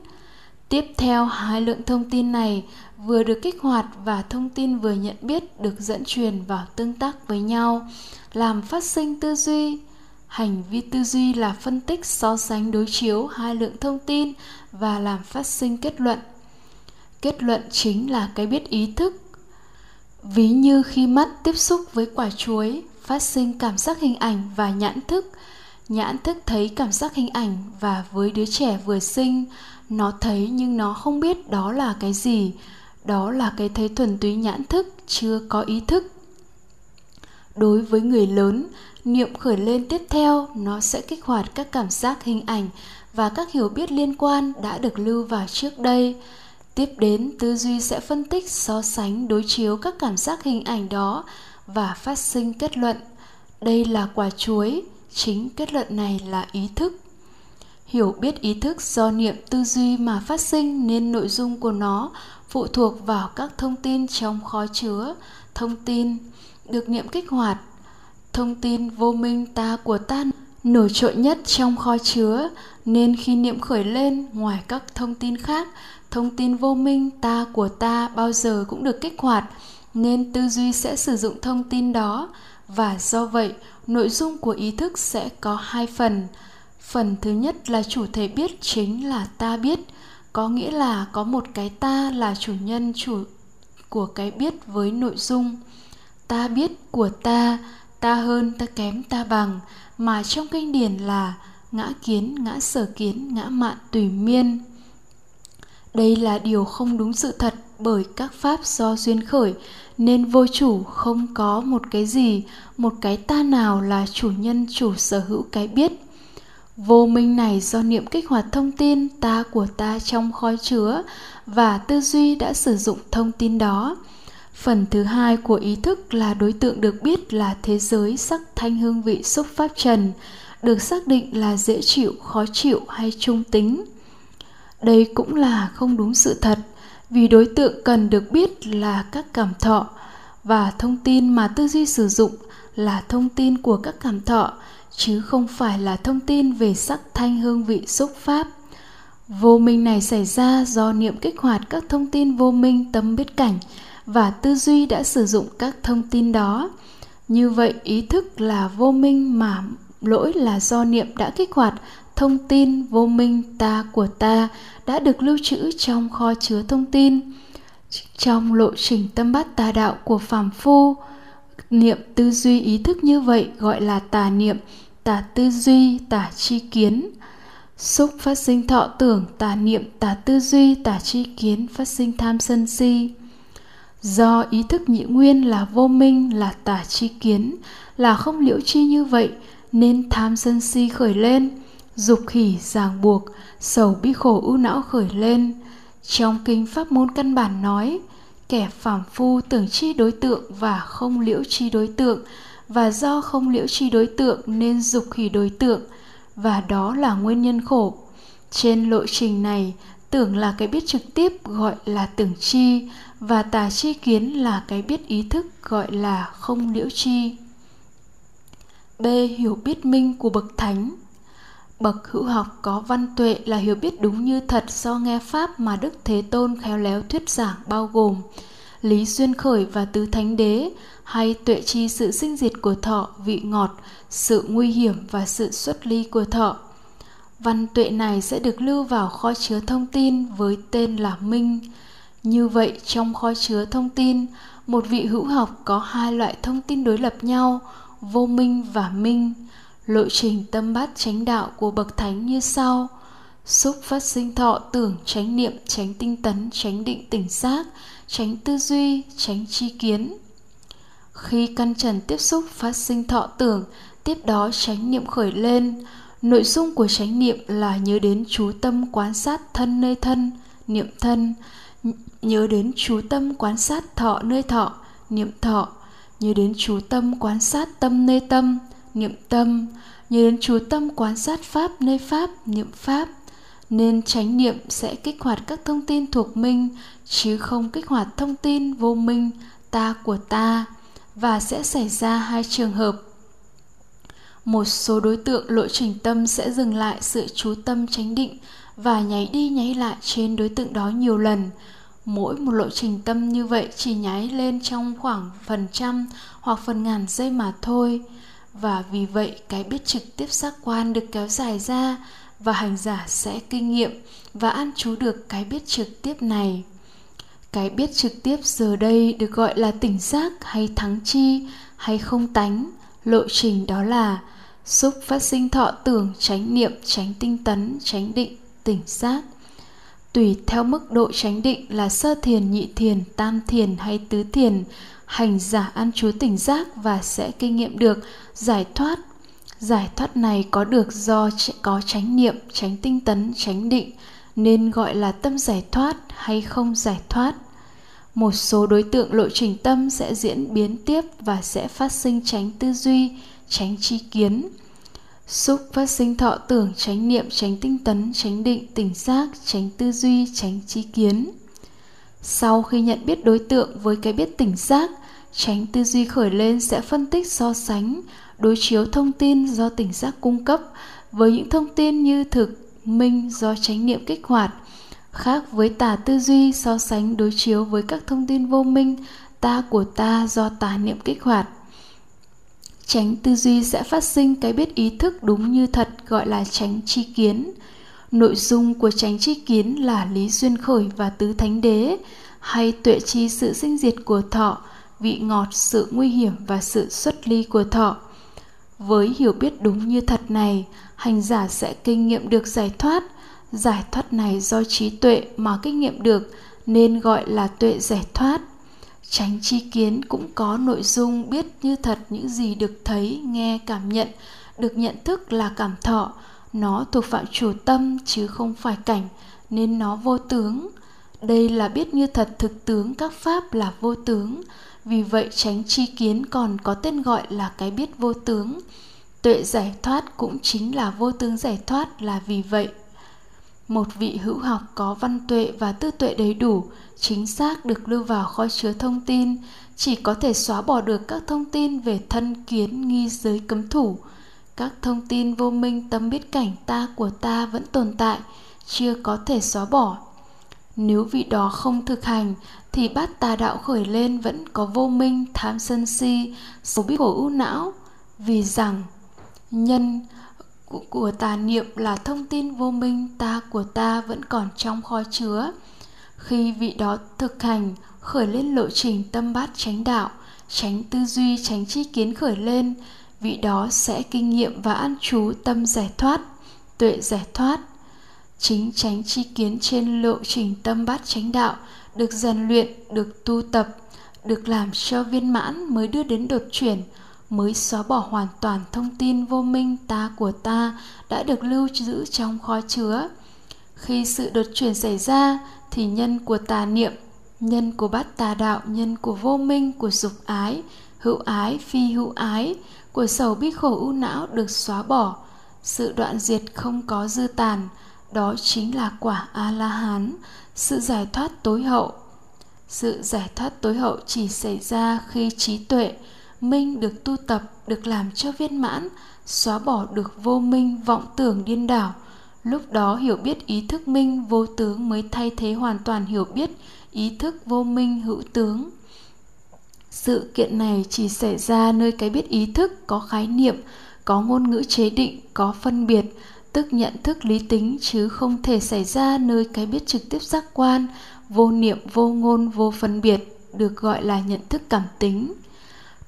tiếp theo, hai lượng thông tin này vừa được kích hoạt và thông tin vừa nhận biết được dẫn truyền vào tương tác với nhau, làm phát sinh tư duy. Hành vi tư duy là phân tích, so sánh, đối chiếu hai lượng thông tin và làm phát sinh kết luận. Kết luận chính là cái biết ý thức. Ví như khi mắt tiếp xúc với quả chuối, phát sinh cảm giác hình ảnh và nhãn thức nhãn thức thấy cảm giác hình ảnh và với đứa trẻ vừa sinh, nó thấy nhưng nó không biết đó là cái gì. Đó là cái thấy thuần túy nhãn thức, chưa có ý thức. Đối với người lớn, niệm khởi lên tiếp theo, nó sẽ kích hoạt các cảm giác hình ảnh và các hiểu biết liên quan đã được lưu vào trước đây. Tiếp đến, tư duy sẽ phân tích so sánh đối chiếu các cảm giác hình ảnh đó và phát sinh kết luận. Đây là quả chuối chính kết luận này là ý thức. Hiểu biết ý thức do niệm tư duy mà phát sinh nên nội dung của nó phụ thuộc vào các thông tin trong kho chứa, thông tin được niệm kích hoạt, thông tin vô minh ta của ta nổi trội nhất trong kho chứa nên khi niệm khởi lên ngoài các thông tin khác, thông tin vô minh ta của ta bao giờ cũng được kích hoạt nên tư duy sẽ sử dụng thông tin đó và do vậy, nội dung của ý thức sẽ có hai phần. Phần thứ nhất là chủ thể biết chính là ta biết, có nghĩa là có một cái ta là chủ nhân chủ, của cái biết với nội dung. Ta biết của ta ta hơn, ta kém, ta bằng, mà trong kinh điển là ngã kiến, ngã sở kiến, ngã mạn tùy miên. Đây là điều không đúng sự thật bởi các pháp do duyên khởi, nên vô chủ không có một cái gì, một cái ta nào là chủ nhân, chủ sở hữu cái biết. Vô minh này do niệm kích hoạt thông tin ta của ta trong khói chứa và tư duy đã sử dụng thông tin đó. Phần thứ hai của ý thức là đối tượng được biết là thế giới sắc thanh hương vị xúc pháp trần, được xác định là dễ chịu, khó chịu hay trung tính. Đây cũng là không đúng sự thật vì đối tượng cần được biết là các cảm thọ và thông tin mà tư duy sử dụng là thông tin của các cảm thọ, chứ không phải là thông tin về sắc thanh hương vị xúc pháp. Vô minh này xảy ra do niệm kích hoạt các thông tin vô minh tâm biết cảnh và tư duy đã sử dụng các thông tin đó. Như vậy, ý thức là vô minh mà lỗi là do niệm đã kích hoạt thông tin vô minh ta của ta đã được lưu trữ trong kho chứa thông tin. Trong lộ trình tâm bát tà đạo của phàm phu, niệm tư duy ý thức như vậy gọi là tà niệm, tà tư duy, tà chi kiến. Xúc phát sinh thọ tưởng, tà niệm, tà tư duy, tà chi kiến phát sinh tham sân si. Do ý thức nhị nguyên là vô minh, là tà chi kiến, là không liễu chi như vậy, nên tham sân si khởi lên dục hỉ ràng buộc, sầu bi khổ ưu não khởi lên. Trong kinh pháp môn căn bản nói, kẻ phàm phu tưởng chi đối tượng và không liễu chi đối tượng, và do không liễu chi đối tượng nên dục hỉ đối tượng, và đó là nguyên nhân khổ. Trên lộ trình này, tưởng là cái biết trực tiếp gọi là tưởng chi, và tà chi kiến là cái biết ý thức gọi là không liễu chi. B. Hiểu biết minh của bậc thánh bậc hữu học có văn tuệ là hiểu biết đúng như thật do nghe pháp mà đức thế tôn khéo léo thuyết giảng bao gồm lý duyên khởi và tứ thánh đế, hay tuệ chi sự sinh diệt của thọ, vị ngọt, sự nguy hiểm và sự xuất ly của thọ. Văn tuệ này sẽ được lưu vào kho chứa thông tin với tên là minh. Như vậy, trong kho chứa thông tin, một vị hữu học có hai loại thông tin đối lập nhau, vô minh và minh lộ trình tâm bát chánh đạo của bậc thánh như sau. Xúc phát sinh thọ tưởng tránh niệm tránh tinh tấn tránh định tỉnh giác tránh tư duy tránh chi kiến. Khi căn trần tiếp xúc phát sinh thọ tưởng, tiếp đó tránh niệm khởi lên. Nội dung của chánh niệm là nhớ đến chú tâm quan sát thân nơi thân, niệm thân. Nhớ đến chú tâm quan sát thọ nơi thọ, niệm thọ. Nhớ đến chú tâm quan sát tâm nơi tâm niệm tâm, nhớ đến chú tâm quan sát pháp, nơi pháp, niệm pháp. Nên chánh niệm sẽ kích hoạt các thông tin thuộc minh chứ không kích hoạt thông tin vô minh, ta của ta, và sẽ xảy ra hai trường hợp. Một số đối tượng lộ trình tâm sẽ dừng lại sự chú tâm chánh định và nháy đi nháy lại trên đối tượng đó nhiều lần. Mỗi một lộ trình tâm như vậy chỉ nháy lên trong khoảng phần trăm hoặc phần ngàn giây mà thôi và vì vậy, cái biết trực tiếp giác quan được kéo dài ra và hành giả sẽ kinh nghiệm và an trú được cái biết trực tiếp này. Cái biết trực tiếp giờ đây được gọi là tỉnh giác hay thắng chi hay không tánh. Lộ trình đó là xúc phát sinh thọ tưởng tránh niệm tránh tinh tấn tránh định, tỉnh giác. Tùy theo mức độ chánh định là sơ thiền, nhị thiền, tam thiền hay tứ thiền hành giả ăn chúa tỉnh giác và sẽ kinh nghiệm được. Giải thoát giải thoát này có được do có chánh niệm, chánh tinh tấn, chánh định, nên gọi là tâm giải thoát hay không giải thoát. Một số đối tượng lộ trình tâm sẽ diễn biến tiếp và sẽ phát sinh tránh tư duy tránh tri kiến. Xúc phát sinh thọ tưởng tránh niệm tránh tinh tấn tránh định, tỉnh giác tránh tư duy tránh tri kiến sau khi nhận biết đối tượng với cái biết tỉnh giác, tránh tư duy khởi lên sẽ phân tích so sánh, đối chiếu thông tin do tỉnh giác cung cấp với những thông tin như thực, minh do chánh niệm kích hoạt, khác với tà tư duy so sánh đối chiếu với các thông tin vô minh, ta của ta do tà niệm kích hoạt. Tránh tư duy sẽ phát sinh cái biết ý thức đúng như thật, gọi là tránh chi kiến nội dung của tránh chi kiến là lý duyên khởi và tứ thánh đế, hay tuệ chi sự sinh diệt của thọ, vị ngọt, sự nguy hiểm và sự xuất ly của thọ. Với hiểu biết đúng như thật này, hành giả sẽ kinh nghiệm được giải thoát. Giải thoát này do trí tuệ mà kinh nghiệm được, nên gọi là tuệ giải thoát. Tránh chi kiến cũng có nội dung biết như thật những gì được thấy, nghe, cảm nhận, được nhận thức là cảm thọ nó thuộc phạm chủ tâm chứ không phải cảnh, nên nó vô tướng. Đây là biết như thật thực tướng các pháp là vô tướng. Vì vậy tránh chi kiến còn có tên gọi là cái biết vô tướng. Tuệ giải thoát cũng chính là vô tướng giải thoát là vì vậy. Một vị hữu học có văn tuệ và tư tuệ đầy đủ, chính xác được lưu vào kho chứa thông tin, chỉ có thể xóa bỏ được các thông tin về thân, kiến, nghi, giới, cấm thủ các thông tin vô minh tâm biết cảnh ta của ta vẫn tồn tại, chưa có thể xóa bỏ. Nếu vị đó không thực hành, thì bát tà đạo khởi lên vẫn có vô minh, tham sân si số biết khổ ưu não. Vì rằng, nhân của tà niệm là thông tin vô minh ta của ta vẫn còn trong kho chứa. Khi vị đó thực hành, khởi lên lộ trình tâm bát chánh đạo tránh tư duy tránh chi kiến khởi lên vị đó sẽ kinh nghiệm và an trú tâm giải thoát, tuệ giải thoát. Chính tránh chi kiến trên lộ trình tâm bát chánh đạo được rèn luyện, được tu tập, được làm cho viên mãn mới đưa đến đột chuyển, mới xóa bỏ hoàn toàn thông tin vô minh ta của ta đã được lưu giữ trong kho chứa. Khi sự đột chuyển xảy ra thì nhân của tà niệm, nhân của bát tà đạo, nhân của vô minh, của dục ái, hữu ái, phi hữu ái của sầu bi khổ u não được xóa bỏ. Sự đoạn diệt không có dư tàn, đó chính là quả a la hán sự giải thoát tối hậu. Sự giải thoát tối hậu chỉ xảy ra khi trí tuệ, minh được tu tập, được làm cho viên mãn, xóa bỏ được vô minh vọng tưởng điên đảo. Lúc đó hiểu biết ý thức minh vô tướng mới thay thế hoàn toàn hiểu biết ý thức vô minh hữu tướng sự kiện này chỉ xảy ra nơi cái biết ý thức, có khái niệm, có ngôn ngữ chế định, có phân biệt, tức nhận thức lý tính, chứ không thể xảy ra nơi cái biết trực tiếp giác quan, vô niệm, vô ngôn, vô phân biệt, được gọi là nhận thức cảm tính.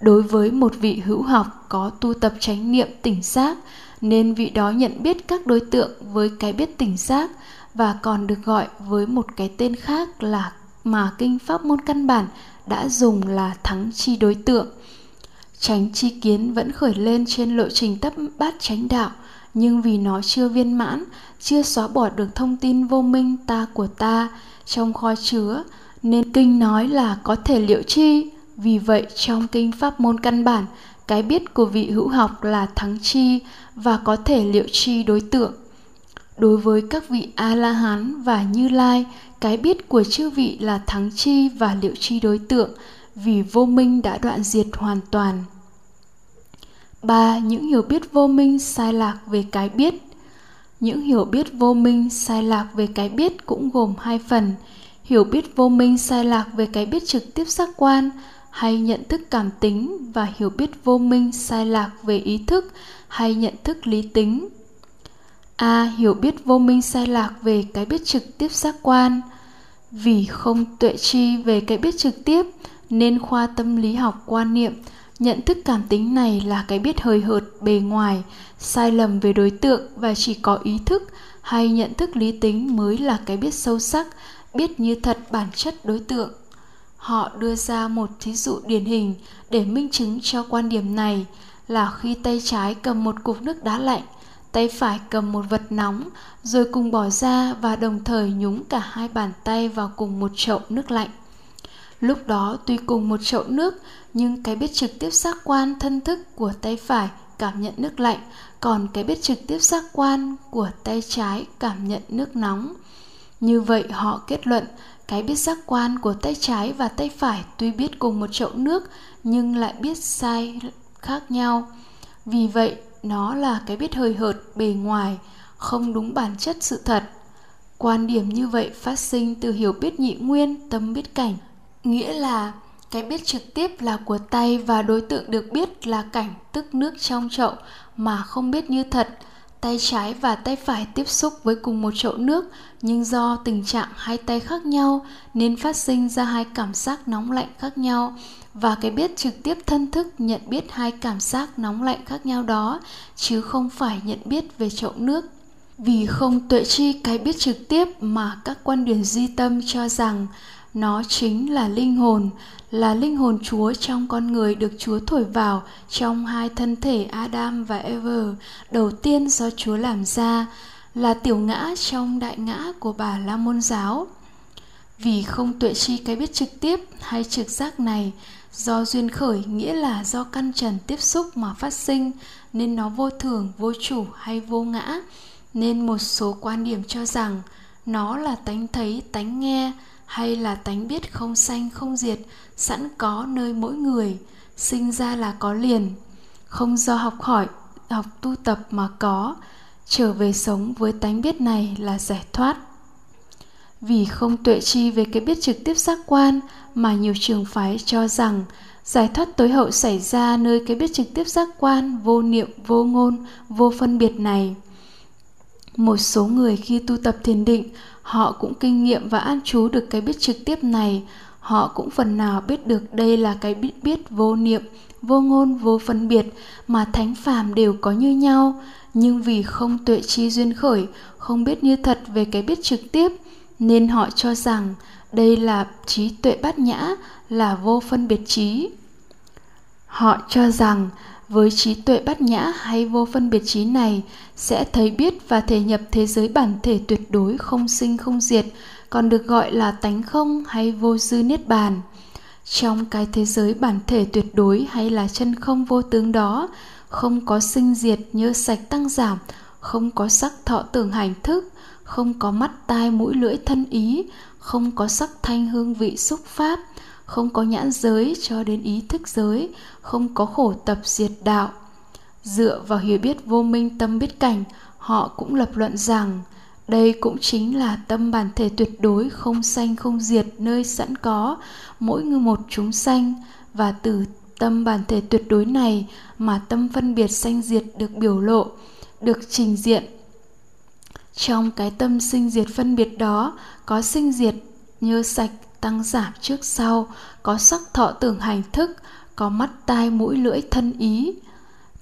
Đối với một vị hữu học có tu tập chánh niệm tỉnh giác, nên vị đó nhận biết các đối tượng với cái biết tỉnh giác và còn được gọi với một cái tên khác là mà kinh pháp môn căn bản đã dùng là thắng chi đối tượng. Tránh chi kiến vẫn khởi lên trên lộ trình tấp bát chánh đạo, nhưng vì nó chưa viên mãn, chưa xóa bỏ được thông tin vô minh ta của ta trong kho chứa, nên kinh nói là có thể liệu chi? Vì vậy, trong kinh pháp môn căn bản, cái biết của vị hữu học là thắng chi và có thể liệu chi đối tượng. Đối với các vị a la hán và như lai cái biết của chư vị là thắng chi và liệu chi đối tượng, vì vô minh đã đoạn diệt hoàn toàn. Ba, những hiểu biết vô minh sai lạc về cái biết. Những hiểu biết vô minh sai lạc về cái biết cũng gồm hai phần. Hiểu biết vô minh sai lạc về cái biết trực tiếp giác quan, hay nhận thức cảm tính, và hiểu biết vô minh sai lạc về ý thức, hay nhận thức lý tính a hiểu biết vô minh sai lạc về cái biết trực tiếp giác quan. Vì không tuệ chi về cái biết trực tiếp, nên khoa tâm lý học quan niệm, nhận thức cảm tính này là cái biết hời hợt, bề ngoài, sai lầm về đối tượng và chỉ có ý thức hay nhận thức lý tính mới là cái biết sâu sắc, biết như thật bản chất đối tượng. Họ đưa ra một thí dụ điển hình để minh chứng cho quan điểm này là khi tay trái cầm một cục nước đá lạnh tay phải cầm một vật nóng, rồi cùng bỏ ra và đồng thời nhúng cả hai bàn tay vào cùng một chậu nước lạnh. Lúc đó tuy cùng một chậu nước, nhưng cái biết trực tiếp giác quan thân thức của tay phải cảm nhận nước lạnh, còn cái biết trực tiếp giác quan của tay trái cảm nhận nước nóng. Như vậy họ kết luận, cái biết giác quan của tay trái và tay phải tuy biết cùng một chậu nước, nhưng lại biết sai khác nhau. Vì vậy nó là cái biết hơi hợt, bề ngoài, không đúng bản chất sự thật. Quan điểm như vậy phát sinh từ hiểu biết nhị nguyên, tâm biết cảnh. Nghĩa là cái biết trực tiếp là của tay và đối tượng được biết là cảnh, tức nước trong chậu, mà không biết như thật. Tay trái và tay phải tiếp xúc với cùng một chậu nước, nhưng do tình trạng hai tay khác nhau, nên phát sinh ra hai cảm giác nóng lạnh khác nhau và cái biết trực tiếp thân thức, nhận biết hai cảm giác nóng lạnh khác nhau đó, chứ không phải nhận biết về chậu nước. Vì không tuệ chi cái biết trực tiếp mà các quan điểm di tâm cho rằng nó chính là linh hồn, là linh hồn chúa trong con người được chúa thổi vào trong hai thân thể adam và eve đầu tiên do chúa làm ra, là tiểu ngã trong đại ngã của bà la môn giáo. Vì không tuệ chi cái biết trực tiếp hay trực giác này do duyên khởi nghĩa là do căn trần tiếp xúc mà phát sinh, nên nó vô thường, vô chủ hay vô ngã. Nên một số quan điểm cho rằng nó là tánh thấy, tánh nghe, hay là tánh biết không sanh, không diệt, sẵn có nơi mỗi người, sinh ra là có liền. Không do học hỏi, học tu tập mà có, trở về sống với tánh biết này là giải thoát. Vì không tuệ chi về cái biết trực tiếp giác quan mà nhiều trường phái cho rằng, giải thoát tối hậu xảy ra nơi cái biết trực tiếp giác quan, vô niệm, vô ngôn, vô phân biệt này. Một số người khi tu tập thiền định, họ cũng kinh nghiệm và an trú được cái biết trực tiếp này. Họ cũng phần nào biết được đây là cái biết biết vô niệm, vô ngôn, vô phân biệt mà thánh phàm đều có như nhau. Nhưng vì không tuệ chi duyên khởi, không biết như thật về cái biết trực tiếp, nên họ cho rằng đây là trí tuệ bát nhã, là vô phân biệt trí. Họ cho rằng với trí tuệ bát nhã hay vô phân biệt trí này sẽ thấy biết và thể nhập thế giới bản thể tuyệt đối không sinh không diệt, còn được gọi là tánh không hay vô dư niết bàn. Trong cái thế giới bản thể tuyệt đối hay là chân không vô tướng đó, không có sinh diệt như sạch tăng giảm, không có sắc thọ tưởng hành thức, không có mắt tai mũi lưỡi thân ý không có sắc thanh hương vị xúc pháp, không có nhãn giới cho đến ý thức giới, không có khổ tập diệt đạo. Dựa vào hiểu biết vô minh tâm biết cảnh, họ cũng lập luận rằng, đây cũng chính là tâm bản thể tuyệt đối không sanh không diệt nơi sẵn có, mỗi người một chúng sanh. Và từ tâm bản thể tuyệt đối này mà tâm phân biệt sanh diệt được biểu lộ, được trình diện trong cái tâm sinh diệt phân biệt đó, có sinh diệt như sạch tăng giảm trước sau, có sắc thọ tưởng hành thức, có mắt tai mũi lưỡi thân ý.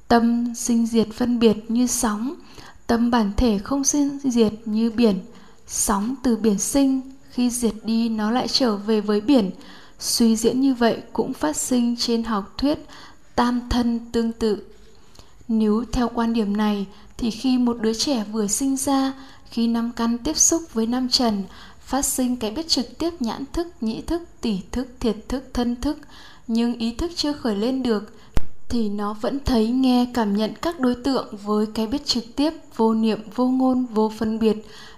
Tâm sinh diệt phân biệt như sóng, tâm bản thể không sinh diệt như biển. Sóng từ biển sinh, khi diệt đi nó lại trở về với biển. Suy diễn như vậy cũng phát sinh trên học thuyết tam thân tương tự. Nếu theo quan điểm này thì khi một đứa trẻ vừa sinh ra, khi năm căn tiếp xúc với năm trần, phát sinh cái biết trực tiếp nhãn thức, nhĩ thức tỷ thức, thiệt thức, thân thức, nhưng ý thức chưa khởi lên được, thì nó vẫn thấy, nghe, cảm nhận các đối tượng với cái biết trực tiếp, vô niệm, vô ngôn, vô phân biệt,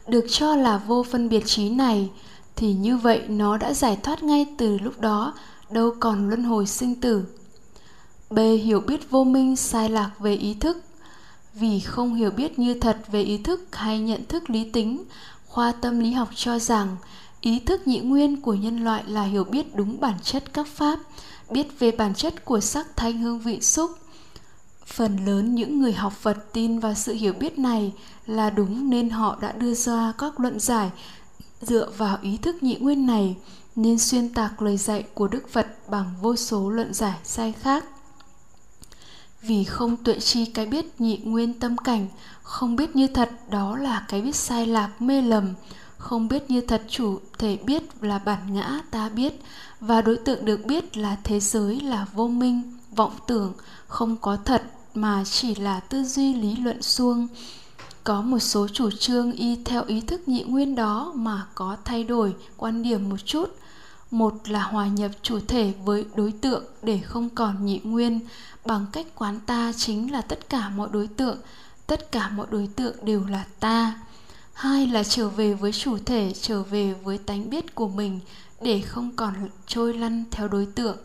được cho là vô phân biệt trí này. Thì như vậy, nó đã giải thoát ngay từ lúc đó, đâu còn luân hồi sinh tử. B. Hiểu biết vô minh, sai lạc về ý thức vì không hiểu biết như thật về ý thức hay nhận thức lý tính, khoa tâm lý học cho rằng ý thức nhị nguyên của nhân loại là hiểu biết đúng bản chất các pháp, biết về bản chất của sắc thanh hương vị xúc. Phần lớn những người học phật tin vào sự hiểu biết này là đúng nên họ đã đưa ra các luận giải dựa vào ý thức nhị nguyên này, nên xuyên tạc lời dạy của đức phật bằng vô số luận giải sai khác vì không tuệ chi cái biết nhị nguyên tâm cảnh, không biết như thật đó là cái biết sai lạc mê lầm, không biết như thật chủ thể biết là bản ngã ta biết, và đối tượng được biết là thế giới là vô minh, vọng tưởng, không có thật mà chỉ là tư duy lý luận suông. Có một số chủ trương y theo ý thức nhị nguyên đó mà có thay đổi quan điểm một chút. Một là hòa nhập chủ thể với đối tượng để không còn nhị nguyên bằng cách quán ta chính là tất cả mọi đối tượng, tất cả mọi đối tượng đều là ta. Hai là trở về với chủ thể, trở về với tánh biết của mình, để không còn trôi lăn theo đối tượng.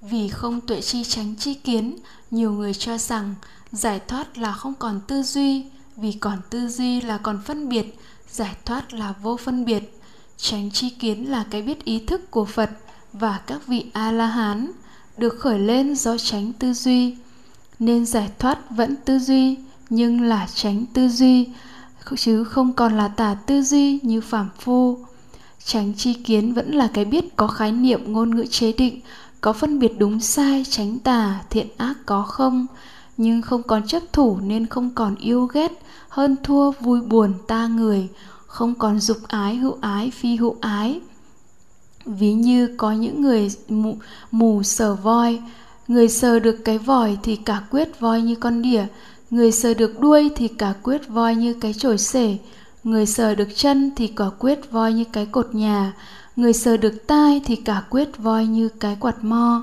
Vì không tuệ chi tránh chi kiến, nhiều người cho rằng giải thoát là không còn tư duy, vì còn tư duy là còn phân biệt, giải thoát là vô phân biệt. Tránh chi kiến là cái biết ý thức của phật và các vị a la hán được khởi lên do tránh tư duy. Nên giải thoát vẫn tư duy, nhưng là tránh tư duy, chứ không còn là tà tư duy như phàm phu. Tránh chi kiến vẫn là cái biết có khái niệm ngôn ngữ chế định, có phân biệt đúng sai, tránh tà, thiện ác có không. Nhưng không còn chấp thủ nên không còn yêu ghét, hơn thua vui buồn ta người. Không còn dục ái hữu ái, phi hữu ái ví như có những người mù, mù sờ voi. Người sờ được cái vòi thì cả quyết voi như con đỉa. Người sờ được đuôi thì cả quyết voi như cái chổi sể người sờ được chân thì cả quyết voi như cái cột nhà. Người sờ được tai thì cả quyết voi như cái quạt mo.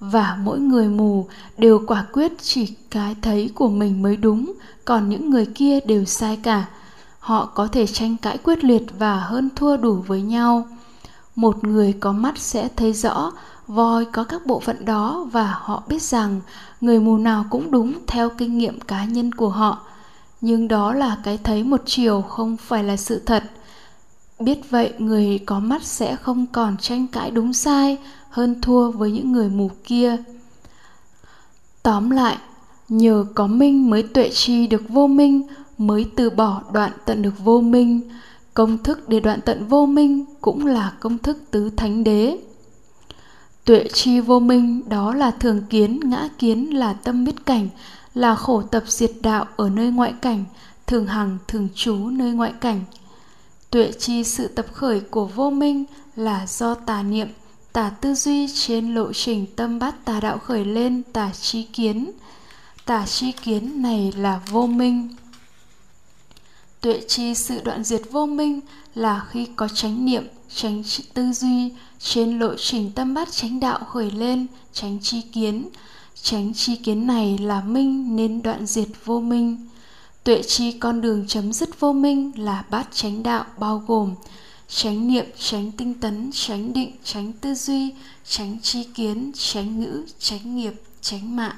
Và mỗi người mù đều quả quyết chỉ cái thấy của mình mới đúng còn những người kia đều sai cả. Họ có thể tranh cãi quyết liệt và hơn thua đủ với nhau một người có mắt sẽ thấy rõ, voi có các bộ phận đó và họ biết rằng người mù nào cũng đúng theo kinh nghiệm cá nhân của họ. Nhưng đó là cái thấy một chiều, không phải là sự thật. Biết vậy, người có mắt sẽ không còn tranh cãi đúng sai, hơn thua với những người mù kia. Tóm lại, nhờ có minh mới tuệ chi được vô minh, mới từ bỏ đoạn tận được vô minh công thức để đoạn tận vô minh cũng là công thức tứ thánh đế. Tuệ chi vô minh đó là thường kiến, ngã kiến, là tâm biết cảnh, là khổ tập diệt đạo ở nơi ngoại cảnh, thường hằng, thường trú nơi ngoại cảnh. Tuệ chi sự tập khởi của vô minh là do tà niệm, tà tư duy trên lộ trình tâm bát tà đạo khởi lên tà chi kiến. Tà chi kiến này là vô minh tuệ chi sự đoạn diệt vô minh là khi có chánh niệm tránh tư duy, trên lộ trình tâm bát chánh đạo khởi lên tránh chi kiến. Tránh chi kiến này là minh nên đoạn diệt vô minh. Tuệ chi con đường chấm dứt vô minh là bát chánh đạo bao gồm tránh niệm tránh tinh tấn tránh định tránh tư duy tránh chi kiến tránh ngữ tránh nghiệp tránh mạng.